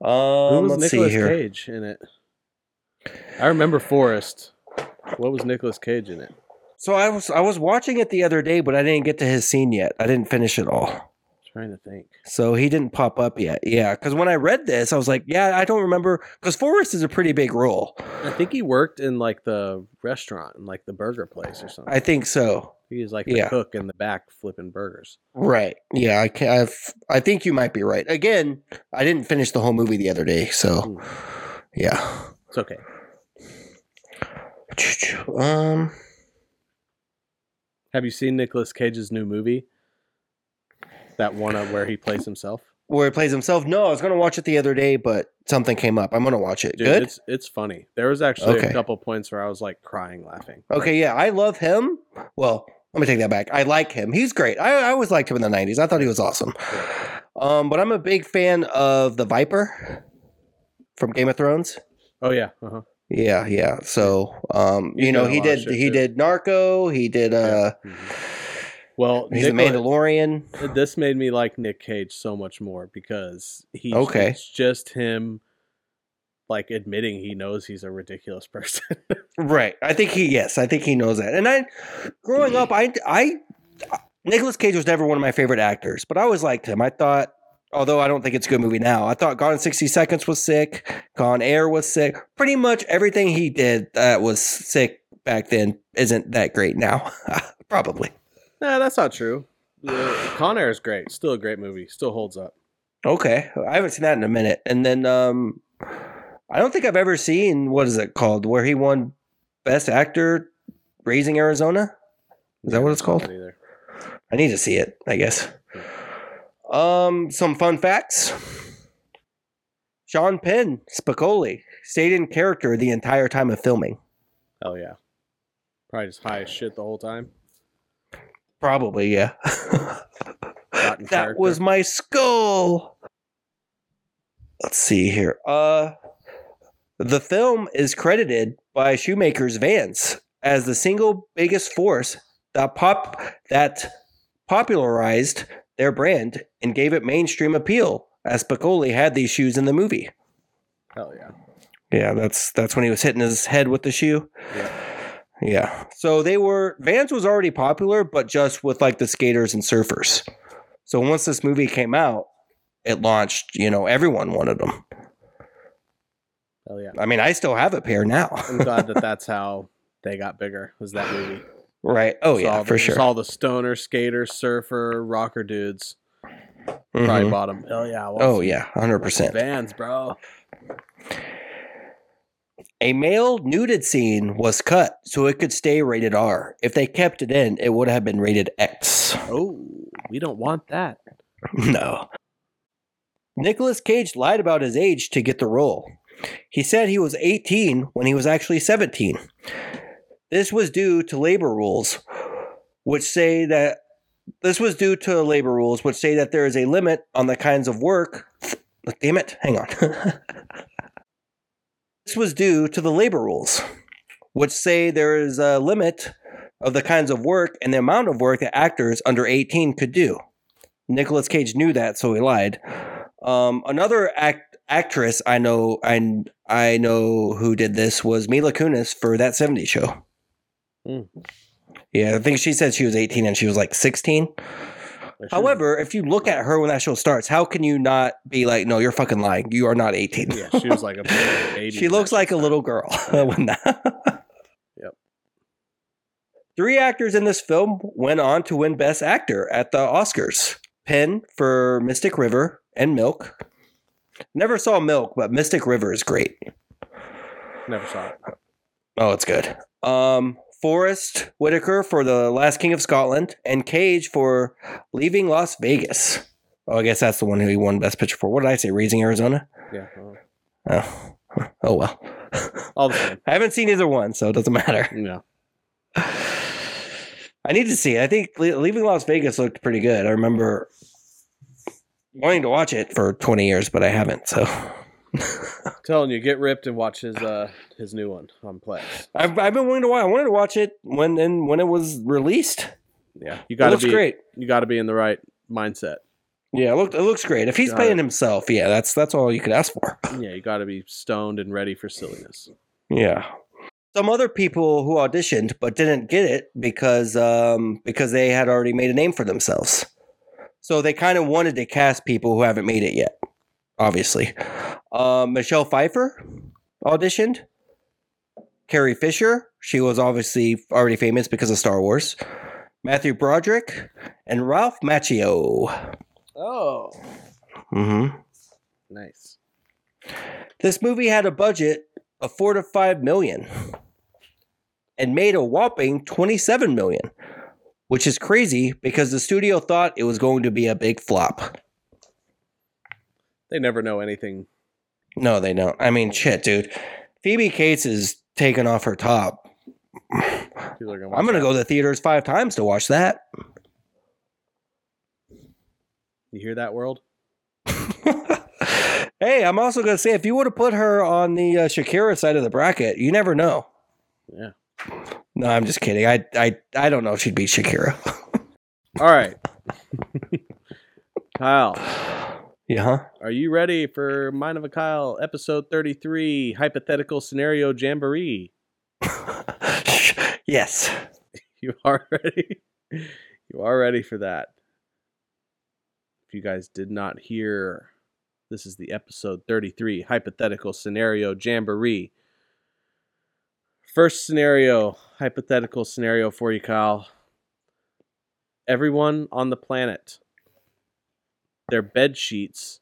Um, Who was let's Nicolas see here. Cage in it? I remember Forest. What was Nicolas Cage in it? So I was I was watching it the other day, but I didn't get to his scene yet. I didn't finish it all. trying to think. So he didn't pop up yet. Yeah, because when I read this, I was like, yeah, I don't remember. Because Forest is a pretty big role. I think he worked in like the restaurant, in like the burger place or something. I think so. he was like the yeah. cook in the back flipping burgers. Right. Yeah. I can, I've, I think you might be right. Again, I didn't finish the whole movie the other day, so Hmm. yeah. It's okay. Um. Have you seen Nicolas Cage's new movie? That one of where he plays himself. Where he plays himself? No, I was gonna watch it the other day, but something came up. I'm gonna watch it. Dude, Good. it's it's funny. There was actually Okay. a couple points where I was like crying laughing. Okay, yeah, I love him. Well, let me take that back. I like him. He's great. I, I always liked him in the '90s. I thought he was awesome. Um, but I'm a big fan of the Viper from Game of Thrones. Oh yeah. Uh-huh. Yeah, yeah. So, um, you know, he did he too. did Narco. He did. uh Mhm. Well, He's the Nicola- Mandalorian. this made me like Nick Cage so much more because he's Okay. it's just him like admitting he knows he's a ridiculous person. Right. I think he. Yes, I think he knows that. And I, growing up, I, I, Nicolas Cage was never one of my favorite actors, but I always liked him. I thought, although I don't think it's a good movie now, I thought Gone in sixty seconds was sick. Con Air was sick. Pretty much everything he did that was sick back then isn't that great now. Probably. nah, that's not true. Uh, Con Air is great. Still a great movie. Still holds up. Okay, I haven't seen that in a minute. And then, um, I don't think I've ever seen what is it called, where he won Best Actor, Raising Arizona. Is that what it's called? Either. I need to see it, I guess. Um, some fun facts. Sean Penn, Spicoli, stayed in character the entire time of filming. Hell yeah. Probably just high as shit the whole time. Probably, yeah. That character. was my skull. Let's see here. Uh the film is credited by Shoemaker's Vans as the single biggest force that pop that popularized their brand and gave it mainstream appeal as Spicoli had these shoes in the movie. Hell yeah. Yeah, that's that's when he was hitting his head with the shoe. Yeah. Yeah. So they were Vans was already popular, but just with like the skaters and surfers. So once this movie came out, it launched, you know, everyone wanted them. Hell yeah. I mean, I still have a pair now. I'm glad that that's how they got bigger. Was that movie? right. Oh yeah, the- for sure. All the stoner, skater, surfer, rocker dudes. Mhm. Probably bought them. Hell yeah. Want Oh yeah, 100%. Vans, bro. A male nuded scene was cut so it could stay rated R. If they kept it in, it would have been rated X. Oh, we don't want that. No. Nicolas Cage lied about his age to get the role. He said he was 18 when he was actually 17. This was due to labor rules, which say that this was due to labor rules which say that there is a limit on the kinds of work. Damn it, hang on. this was due to the labor rules, which say there is a limit of the kinds of work and the amount of work that actors under 18 could do. Nicolas Cage knew that, so he lied. Um, another act actress I know I I know who did this was Mila Kunis for that 70s show. Hmm. Yeah, I think she said she was 18 and she was like 16. I However, if you look at her when that show starts, how can you not be like, no, you're fucking lying. You are not 18. yeah, she was like a she looks like a little girl. when that- Yep. Three actors in this film went on to win Best Actor at the Oscars. Penn for Mystic River and Milk. Never saw Milk, but Mystic River is great. Never saw it. Oh, it's good. Um, Forest Whitaker for The Last King of Scotland, and Cage for Leaving Las Vegas. Oh, I guess that's the one who he won Best Picture for. What did I say? Raising Arizona? Yeah. Oh, oh well. all the same. I haven't seen either one, so it doesn't matter. Yeah. I need to see it. I think Leaving Las Vegas looked pretty good. I remember wanting to watch it for 20 years, but I haven't. So telling you, get ripped and watch his uh his new one on Plex. I've, I've been wanting to watch. I wanted to watch it when and when it was released. Yeah, you got to be great. you got to be in the right mindset. Yeah, it looked it looks great. If he's Got playing it. himself, yeah, that's that's all you could ask for. Yeah, you got to be stoned and ready for silliness. Yeah. some other people who auditioned but didn't get it because um, because they had already made a name for themselves. So they kind of wanted to cast people who haven't made it yet. Obviously, um, Michelle Pfeiffer auditioned. Carrie Fisher, she was obviously already famous because of Star Wars. Matthew Broderick and Ralph Macchio. Oh, Mm-hmm. nice. This movie had a budget of four to five million and made a whopping 27 million, which is crazy because the studio thought it was going to be a big flop. They never know anything. No, they don't. I mean, shit, dude. Phoebe Cates is taking off her top. Gonna. I'm going to go to the theaters five times to watch that. You hear that, world? hey, I'm also going to say if you would have put her on the uh, Shakira side of the bracket, you never know. Yeah. No, I'm just kidding. I I I don't know if she'd beat Shakira. All right. Kyle, yeah, are you ready for Mind of a Kyle episode 33 hypothetical scenario jamboree? yes. You are ready? You are ready for that. If you guys did not hear, this is the episode 33 hypothetical scenario jamboree. First scenario, hypothetical scenario for you, Kyle. Everyone on the planet, their bed sheets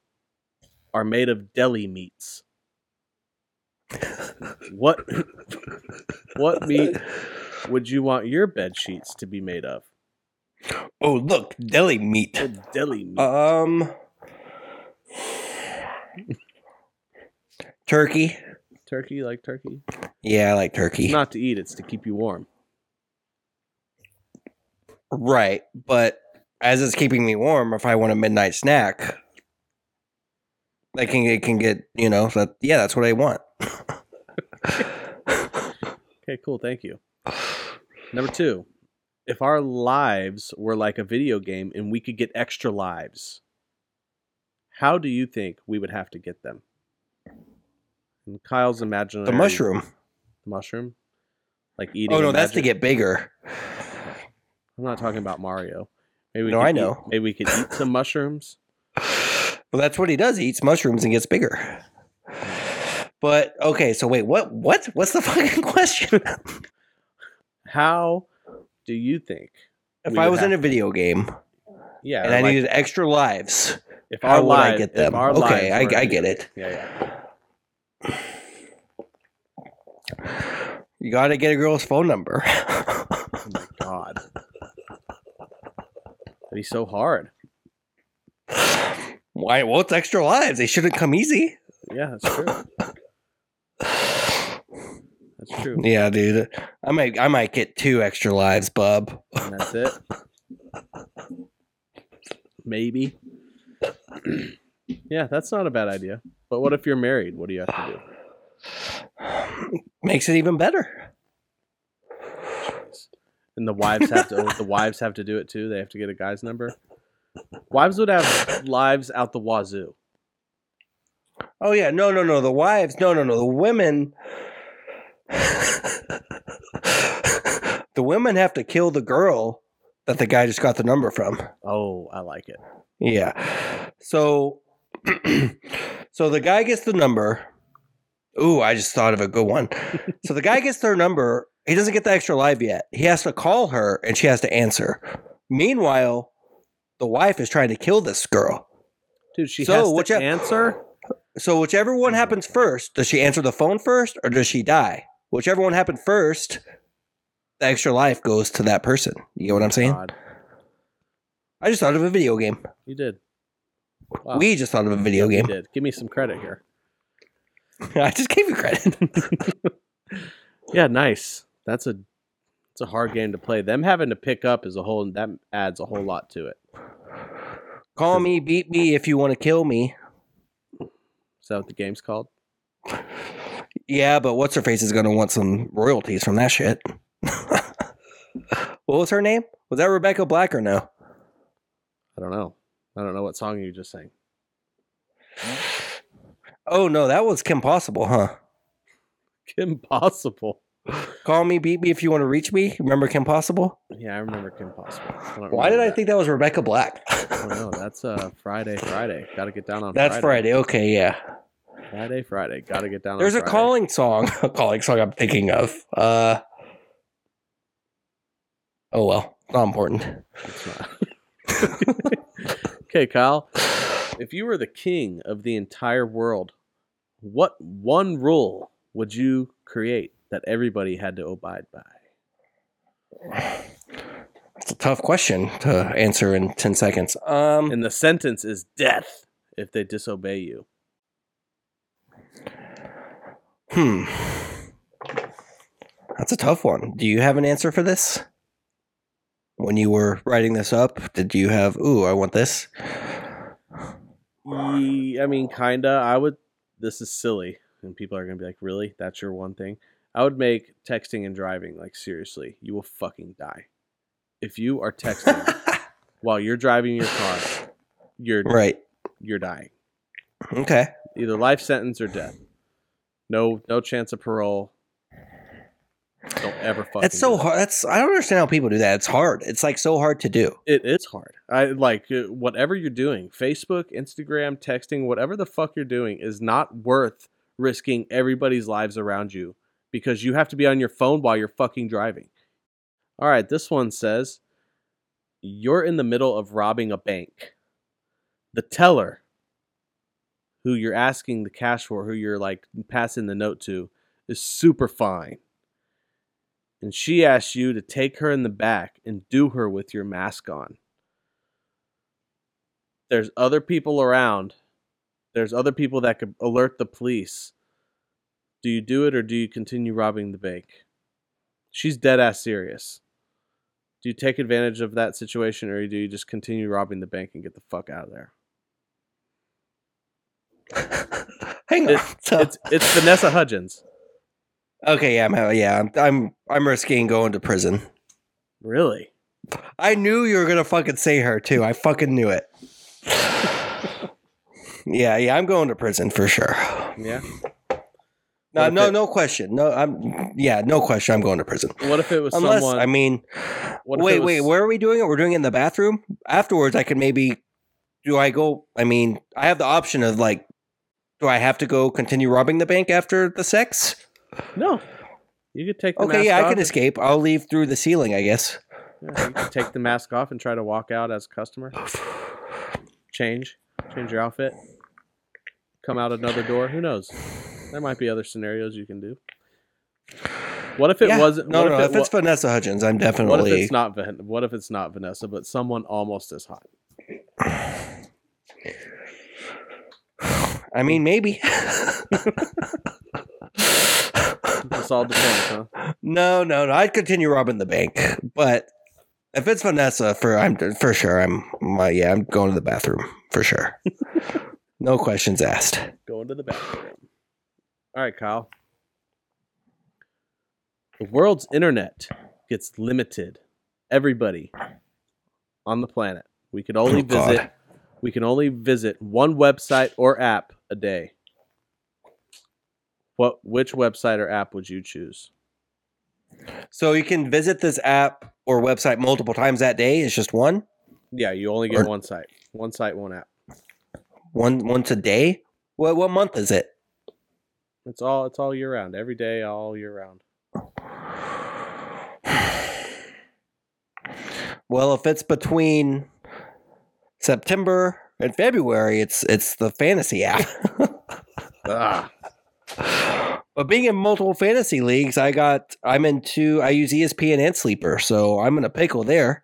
are made of deli meats. What what meat would you want your bed sheets to be made of? Oh, look, deli meat. A deli meat. Um, turkey. turkey, like turkey. Yeah, I like turkey. It's not to eat; it's to keep you warm. right, but as it's keeping me warm, if I want a midnight snack, I can it can get you know. That, yeah, that's what I want. Okay, cool. Thank you. Number two, if our lives were like a video game and we could get extra lives, how do you think we would have to get them? And Kyle's imaginary the mushroom. The mushroom, like oh, eating. Oh no, that's to get bigger. I'm not talking about Mario. Maybe we No, could I eat- know. maybe we could eat some mushrooms. Well, that's what he does. He eats mushrooms and gets bigger. But okay, so wait, what? What? What's the fucking question? How do you think? if I was in a video game Yeah, and I like, needed extra lives, if how would I lives- get them? Okay, I, I get it. Yeah, yeah. You got to get a girl's phone number. Oh my god. That'd be so hard. Why? Well, it's extra lives. They shouldn't come easy. Yeah, that's true. That's true. Yeah, dude. I might, I might get two extra lives, bub. And that's it. Maybe. yeah, that's not a bad idea. But what if you're married? What do you have to do? Makes it even better. And the wives have to. the wives have to do it too. They have to get a guy's number. Wives would have lives out the wazoo. Oh yeah, no, no, no. The wives, no, no, no. The women, the women have to kill the girl that the guy just got the number from. Oh, I like it. Yeah. So, so the guy gets the number. Ooh, I just thought of a good one. so the guy gets their number. He doesn't get the extra live yet. He has to call her, and she has to answer. Meanwhile, the wife is trying to kill this girl. Dude, she So, has to which answer. So whichever one happens first, does she answer the phone first, or does she die? Whichever one happened first, the extra life goes to that person. You get what I'm saying? God, I just thought of a video game. you did. Wow. We just thought of a video You game. did. Give me some credit here. I just gave you credit. Yeah, nice. That's a it's a hard game to play. Them having to pick up is a whole that adds a whole lot to it. Call me, beat me if you want to kill me. Is that what the game's called? Yeah, but what's her face is going to want some royalties from that shit. what was her name? Was that Rebecca Black or no? I don't know. I don't know what song you just sang. Oh no, that was Kim Possible, huh? Kim Possible. Call me, beat me if you want to reach me. Remember Kim Possible? Yeah, I remember Kim Possible. I Why did remember I think that was Rebecca Black? Oh, no, that's uh Friday, Friday. Got to get down on That's Friday. Okay, yeah. Friday, Friday. Got to get down There's on a Friday. calling song. A calling song I'm thinking of. Uh Oh well, not important. It's not. okay, Kyle. If you were the king of the entire world, what one rule would you create that everybody had to abide by? It's a tough question to answer in 10 seconds. Um And the sentence is death if they disobey you. Hmm. That's a tough one. Do you have an answer for this? When you were writing this up, did you have, ooh, I want this? I mean, kinda. I would. This is silly, and people are gonna be like, "Really? That's your one thing?" I would make texting and driving like seriously. You will fucking die if you are texting while you're driving your car. You're right. you're dying. Okay. Either life sentence or death. No, no chance of parole. Don't ever fucking. That's so that. hard. That's I don't understand how people do that. It's hard. It's like so hard to do. It is hard. I like uh, whatever you're doing. Facebook, Instagram, texting, whatever the fuck you're doing is not worth risking everybody's lives around you because you have to be on your phone while you're fucking driving. All right, this one says you're in the middle of robbing a bank. The teller who you're asking the cash for, who you're like passing the note to, is super fine. And she asks you to take her in the back and do her with your mask on. There's other people around. There's other people that could alert the police. Do you do it or do you continue robbing the bank? She's dead ass serious. Do you take advantage of that situation or do you just continue robbing the bank and get the fuck out of there? Hang on. It- So- It's it's Vanessa Hudgens. okay, yeah, I'm, yeah, I'm, I'm, I'm risking going to prison. Really? I knew you were gonna fucking say her too. I fucking knew it. yeah, yeah, I'm going to prison for sure. Yeah. No, no, it- no question. No, I'm. Yeah, no question. I'm going to prison. What if it was Unless someone? I mean, what if wait, was- wait. Where are we doing it? We're doing it in the bathroom. Afterwards, I could maybe. Do I go? I mean, I have the option of like. Do I have to go continue robbing the bank after the sex? No. You could take the Okay, mask yeah, I can and- escape. I'll leave through the ceiling, I guess. Yeah, you could take the mask off and try to walk out as a customer. Change, change your outfit, come out another door. Who knows? There might be other scenarios you can do. What if it Yeah. wasn't? No, what no. if, If, it it's Vanessa Hudgens, I'm definitely. what if it's not? What if it's not Vanessa, but someone almost as hot? I mean, maybe. This all depends, huh? no, no, no. I'd continue robbing the bank, but if it's Vanessa, for I'm for sure, I'm my yeah, I'm going to the bathroom for sure. no questions asked. Going to the bathroom. All right, Kyle. The world's internet gets limited. Everybody on the planet. We could only Oh, God. visit we can only visit one website or app a day. What which website or app would you choose? So you can visit this app or website multiple times that day. It's just one, Yeah, you only get Or- one site. One site, one app. one once a day. What what month is it? It's all it's all year round. Every day, all year round. Well, if it's between September and February, it's it's the fantasy app. Ah, but being in multiple fantasy leagues, I got I'm into I use ESPN and Sleeper, so I'm in a pickle there.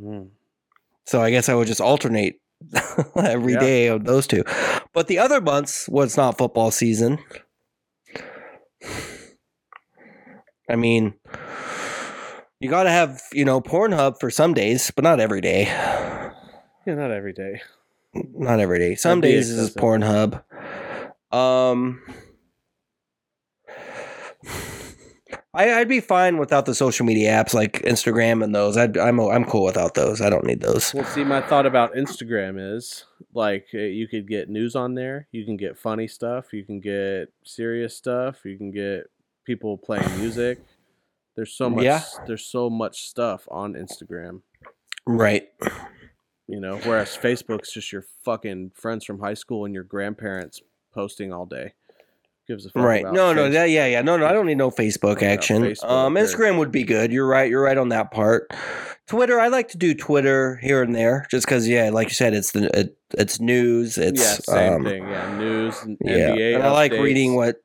mm. So I guess I would just alternate every Yeah. day of those two. But the other months was not football season. I mean, you got to have, you know, Pornhub for some days, but not every day. Yeah, not every day. Not every day. Some That'd days is. Pornhub. Um I, I'd be fine without the social media apps like Instagram and those. I'd, I'm I'm cool without those. I don't need those. Well, see, my thought about Instagram is like uh, you could get news on there. You can get funny stuff. You can get serious stuff. You can get people playing music. There's so much. Yeah. There's so much stuff on Instagram. Right. You know, whereas Facebook's just your fucking friends from high school and your grandparents posting all day. Gives a fuck Right. No, no, that, yeah, yeah. No, no, I don't need no Facebook Yeah, action. Facebook um, or- Instagram would be good. You're right. You're right on that part. Twitter, I like to do Twitter here and there, just because, yeah, like you said, it's the it, it's news. It's yeah, same um, thing. Yeah, news and Yeah, NBA. and I like reading what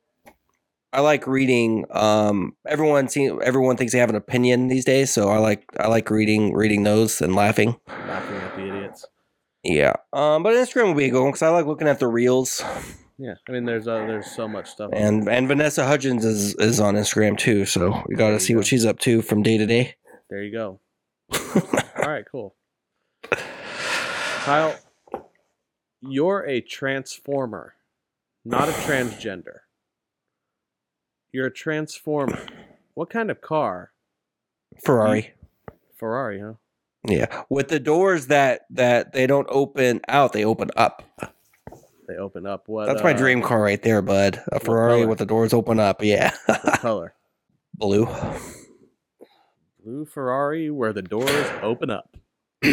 I like reading. Um, everyone see, everyone thinks they have an opinion these days, so I like I like reading reading those and laughing. laughing at the idiots. Yeah. Um, but Instagram would be a good one because I like looking at the reels. Yeah, I mean, there's uh, there's so much stuff. And and Vanessa Hudgens is is on Instagram too, so we got to see go. what she's up to from day to day. there you go. All right, cool. Kyle, you're a transformer, not a transgender. You're a transformer. What kind of car? Ferrari. Ferrari, huh? Yeah, with the doors that that they don't open out, they open up. They open up. What? That's my uh, dream car right there, bud. A Ferrari with the doors open up. Yeah, What color? blue. Blue Ferrari, where the doors open up.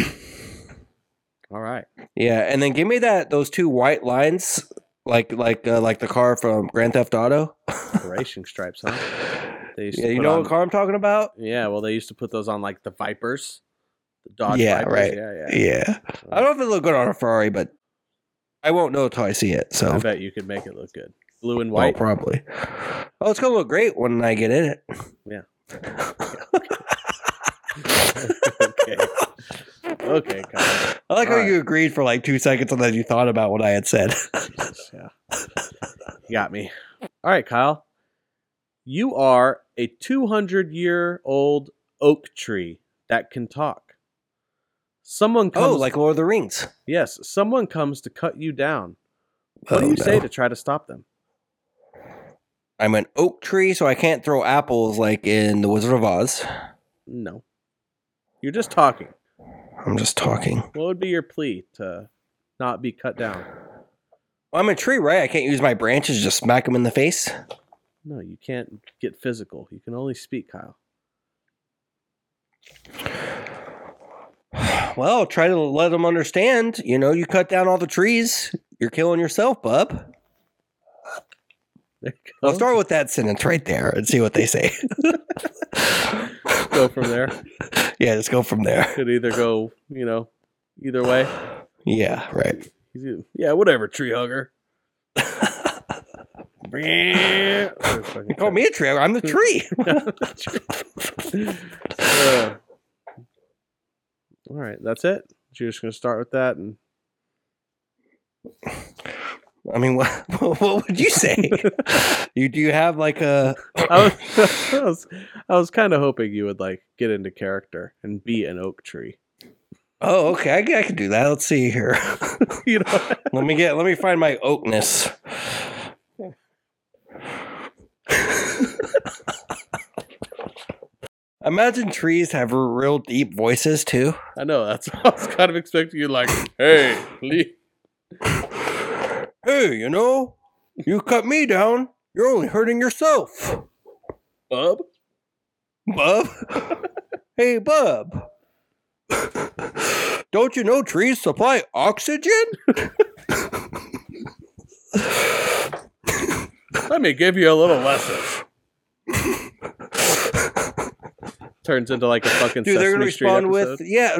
All right. Yeah, and then give me that those two white lines, like like uh, like the car from Grand Theft Auto. Racing stripes, huh? They Yeah, you know on- what car I'm talking about? Yeah, well, they used to put those on like the Vipers, the Dodge Yeah, Vipers. right. Yeah, yeah. Yeah, I don't know if it look good on a Ferrari, but I won't know until I see it. So I bet you could make it look good. Blue and Well, white. probably. Oh, it's gonna look great when I get in it. Yeah. okay. Okay, Kyle. I like how All right. you agreed for like two seconds and then you thought about what I had said. Jesus, yeah. You got me. All right, Kyle. You are a 200 year old oak tree that can talk. Someone oh, comes. oh, like Lord of the Rings. yes, someone comes to cut you down. What Oh, do you say to try to stop them? I'm an oak tree, so I can't throw apples like in The Wizard of Oz. No. You're just talking. I'm just talking. What would be your plea to not be cut down? I'm a tree, right? I can't use my branches to just smack them in the face. No, you can't get physical. You can only speak, Kyle. Well, try to let them understand. You know, you cut down all the trees, you're killing yourself, bub. I'll start with that sentence right there and see what they say. go from there. yeah, just go from there. Could either go, you know, either way. Yeah, right. Yeah, whatever, tree hugger. You call me a tree. I'm the tree. Uh, all right, that's it. You're just gonna start with that, and I mean, what, what would you say? you do you have like a? I was, I was, I was kind of hoping you would like get into character and be an oak tree. Oh, okay. I, I can do that. Let's see here. You know, let me get. Let me find my oakness. Imagine trees have real deep voices too. I know that's. What I was kind of expecting you like, hey, Lee. Hey, you know, you cut me down. You're only hurting yourself, Bub. bub. hey, bub. Don't you know trees supply oxygen? Let me give you a little lesson. Turns into like a fucking Dude, they're gonna Street respond episode. with, yeah.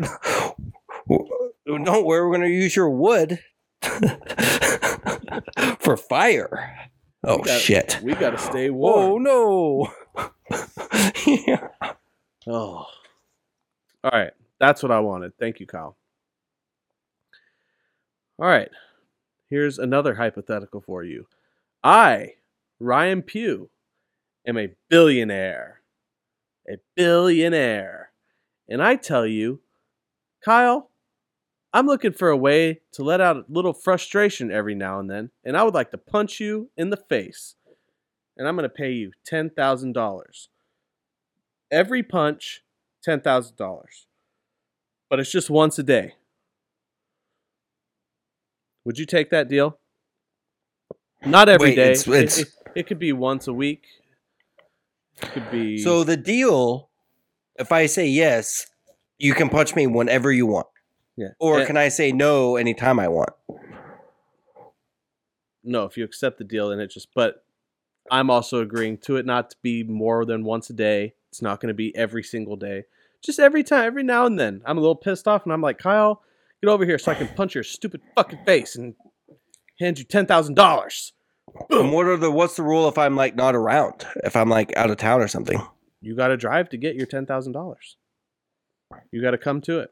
Don't worry, we're gonna use your wood for fire. Oh We got- shit! We gotta stay oh, warm. Oh no! yeah. Oh. All right. That's what I wanted. Thank you, Kyle. All right. Here's another hypothetical for you. I, Ryan Pugh, am a billionaire. A billionaire. And I tell you, Kyle, I'm looking for a way to let out a little frustration every now and then, and I would like to punch you in the face. And I'm going to pay you $10,000 every punch ten thousand dollars, but it's just once a day. Would you take that deal? Not every Wait, day. it's- It- It, it could be once a week. Could be So the deal, if I say yes, you can punch me whenever you want. yeah. Or And- can I say no anytime I want? no, if you accept the deal, then it just. But I'm also agreeing to it not to be more than once a day. It's not going to be every single day. Just every time, every now and then. I'm a little pissed off, and I'm like, Kyle, get over here so I can punch your stupid fucking face and hand you ten thousand dollars. And what are the what's the rule if I'm like not around? If I'm like out of town or something? You got to drive to get your ten thousand dollars. You got to come to it.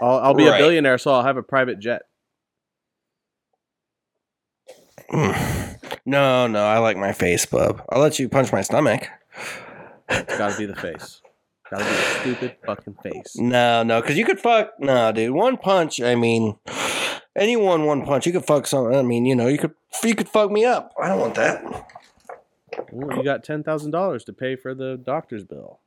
I'll, I'll be Right. a billionaire, so I'll have a private jet. No, no, I like my face, bub. I'll let you punch my stomach. It's got to be the face. Got to be the stupid fucking face. No, no, because you could fuck. No, dude, one punch. I mean, anyone one punch, you could fuck some. I mean, you know, you could you could fuck me up. I don't want that. Well, you got ten thousand dollars to pay for the doctor's bill.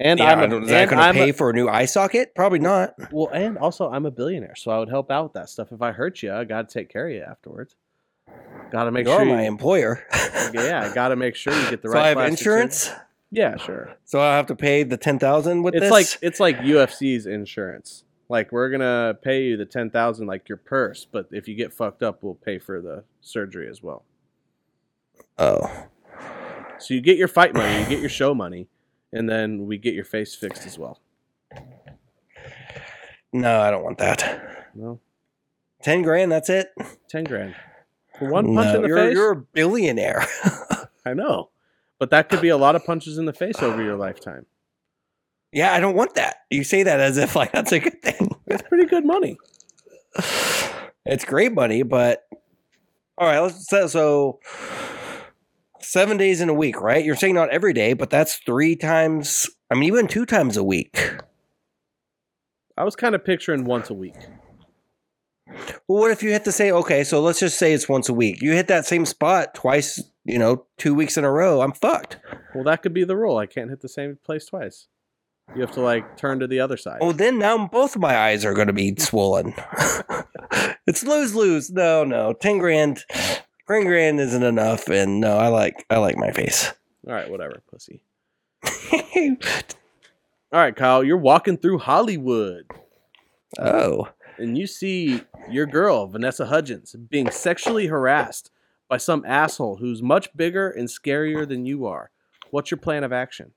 And Yeah, I'm I a, don't- is that and going to I'm pay a, for a new eye socket? Probably not. well, and also I'm a billionaire, so I would help out with that stuff. If I hurt you, I got to take care of you afterwards. Got to make You're sure. my You, employer. yeah, I got to make sure you get the so right. I have insurance. surgery. Yeah, sure. So I have to pay the ten thousand with It's this. like it's like UFC's insurance. Like we're gonna pay you the ten thousand, like your purse, but if you get fucked up, we'll pay for the surgery as well. oh, So you get your fight money, you get your show money, and then we get your face fixed as well. no, I don't want that. No, Ten grand. That's it. ten grand for one punch No, in the you're, face. You're a billionaire. I know, but that could be a lot of punches in the face over your lifetime. Yeah, I don't want that. You say that as if like that's a good thing. That's pretty good money. It's great money, but all right. Let's so, so seven days in a week, right? You're saying not every day, but that's three times. I mean, even two times a week. I was kind of picturing once a week. Well, what if you hit to say, okay, so let's just say it's once a week. You hit that same spot twice, you know, two weeks in a row. I'm fucked. Well, that could be the rule. I can't hit the same place twice. You have to like turn to the other side. Oh, then now both of my eyes are going to be swollen. it's lose lose. No, no, ten grand, ten grand isn't enough. And no, I like I like my face. All right, whatever, pussy. All right, Kyle, you're walking through Hollywood oh, and you see your girl, Vanessa Hudgens, being sexually harassed by some asshole who's much bigger and scarier than you are. What's your plan of action?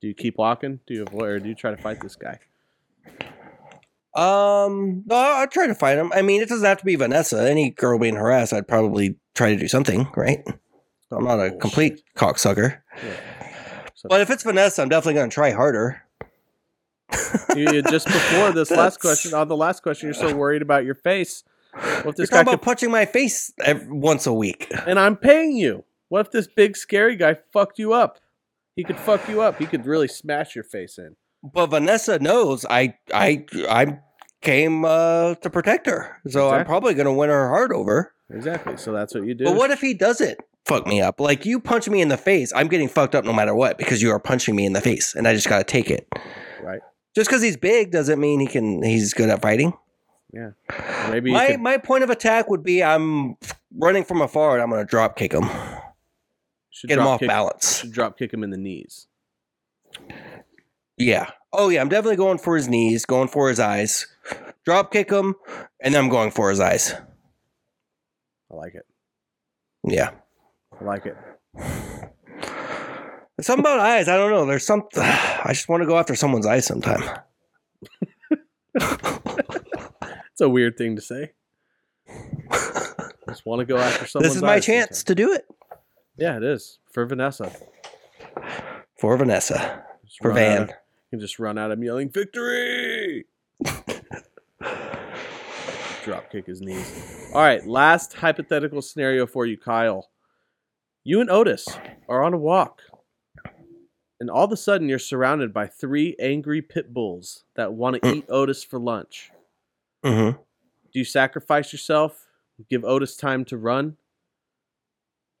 Do you keep walking? Do you avoid or do you try to fight this guy? um, no, I try to find him. I mean, it doesn't have to be Vanessa. Any girl being harassed, I'd probably try to do something, right? I'm not a Bullshit. complete cocksucker. Yeah. So- But if it's Vanessa, I'm definitely going to try harder. You- you- just before this last question, on the last question, you're so worried about your face. What if You're this guy talking could punching my face ev once a week. and I'm paying you. What if this big scary guy fucked you up? He could fuck you up. He could really smash your face in. But Vanessa knows I I I came uh, to protect her, so I'm probably going to win her heart over. Exactly. So that's what you do. But what if he doesn't fuck me up? Like you punch me in the face, I'm getting fucked up no matter what because you are punching me in the face, and I just got to take it. Right. Just because he's big doesn't mean he can. He's good at fighting. Yeah. Maybe My could, my point of attack would be I'm running from afar and I'm going to drop kick him, should get him off kick, balance. Should drop kick him in the knees. Yeah. Oh yeah, I'm definitely going for his knees, going for his eyes, drop kick him, and then I'm going for his eyes. I like it. Yeah. I like it. There's something about eyes. I don't know. There's something. I just want to go after someone's eyes sometime. It's a weird thing to say. Just want to go after someone. this is my chance to do it Yeah, it is for Vanessa. for Vanessa, Just for Van. of- You can just run out of yelling victory. Drop kick his knees. All right, last hypothetical scenario for you, Kyle. You and Otis are on a walk, and all of a sudden you're surrounded by three angry pit bulls that want to eat Otis for lunch. hmm Do you sacrifice yourself? Give Otis time to run?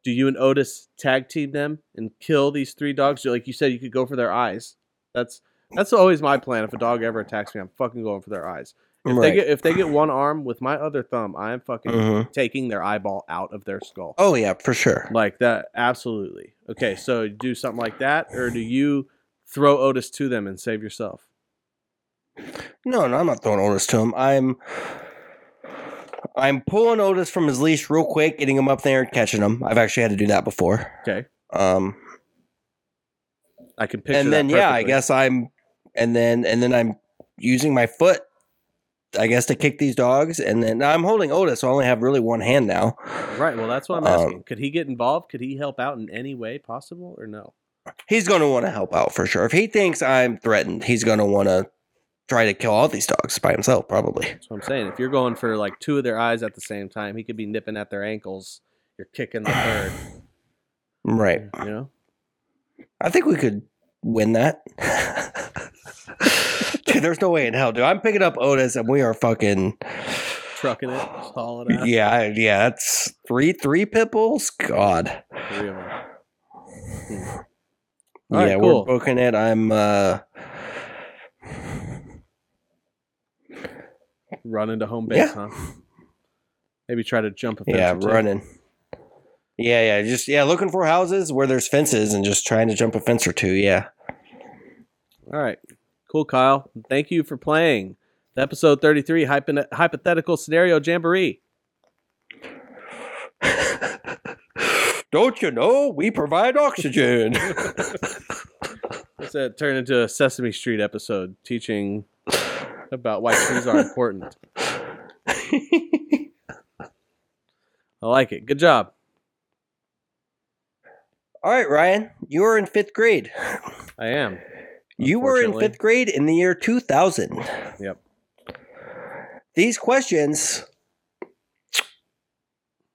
Do you and Otis tag team them and kill these three dogs? Like you said, you could go for their eyes. That's that's always my plan. If a dog ever attacks me, I'm fucking going for their eyes. If Right. they get if they get one arm with my other thumb, I am fucking Mhm. taking their eyeball out of their skull. Oh yeah, for sure. Like that, absolutely. Okay, so do something like that, or do you throw Otis to them and save yourself? No, no, I'm not throwing Otis to him. I'm I'm pulling Otis from his leash real quick, getting him up there and catching him. I've actually had to do that before. Okay, Um, I can picture. and then yeah, I guess I'm, and then and then I'm using my foot, I guess, to kick these dogs. And then now I'm holding Otis, so I only have really one hand now. Right. Well, that's what I'm Um, asking. Could he get involved? Could he help out in any way possible, or no? He's going to want to help out for sure. If he thinks I'm threatened, he's going to want to try to kill all these dogs by himself, probably. That's what I'm saying. If you're going for like two of their eyes at the same time, he could be nipping at their ankles. You're kicking the third. Right. You know. I think we could win that. dude, there's no way in hell, dude. I'm picking up Otis and we are fucking Trucking it, hauling ass. Yeah, I- yeah, that's three three pit bulls. God. Three of them. yeah, All right, we're cool. booking it. I'm uh Run into home base, Yeah. huh? Maybe try to jump a fence. yeah, running. Yeah, yeah, just yeah, looking for houses where there's fences and just trying to jump a fence or two. Yeah. All right. Cool, Kyle. Thank you for playing the episode 33 hypo- hypothetical scenario jamboree. Don't you know we provide oxygen? Let's uh, turn into a Sesame Street episode teaching about why trees are important. I like it. Good job. All right, Ryan, you were in fifth grade. I am. You were in fifth grade in the year 2000. Yep. These questions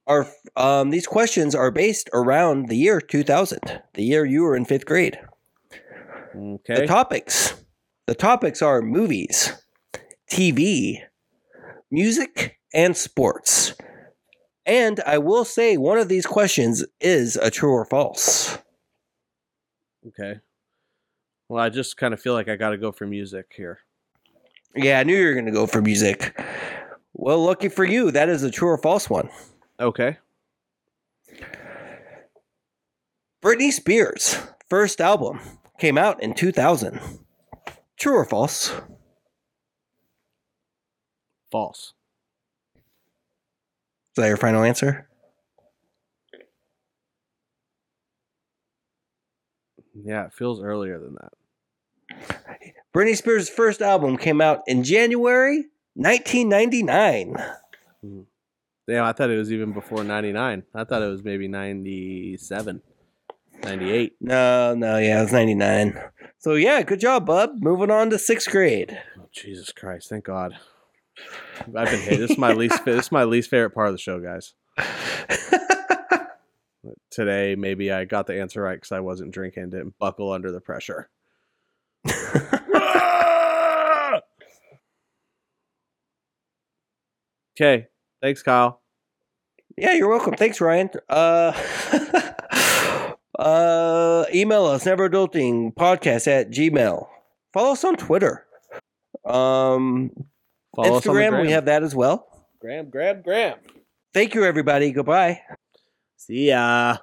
are um, these questions are based around the year 2000, the year you were in fifth grade. Okay. The topics, the topics are movies, TV, music, and sports. And I will say one of these questions is a true or false. okay. Well, I just kind of feel like I got to go for music here. Yeah, I knew you were going to go for music. Well, lucky for you, that is a true or false one. Okay. Britney Spears' first album came out in 2000. True or false? False. Is that your final answer? Yeah, it feels earlier than that. Britney Spears' first album came out in January 1999. Yeah, hmm. I thought it was even before 99. I thought it was maybe 97, 98. No, no, yeah, it was 99. So, yeah, good job, bub. Moving on to sixth grade. Oh, Jesus Christ. Thank God. I've been hit. This is my least this is my least favorite part of the show, guys. Today, maybe I got the answer right because I wasn't drinking, and didn't buckle under the pressure. okay. Thanks, Kyle. yeah, you're welcome. Thanks, Ryan. Uh, uh, email us, neveradulting podcast at gmail. Follow us on Twitter. Um, Follow us on the Instagram, we have that as well. Graham, Graham, Graham. Thank you, everybody. Goodbye. See ya.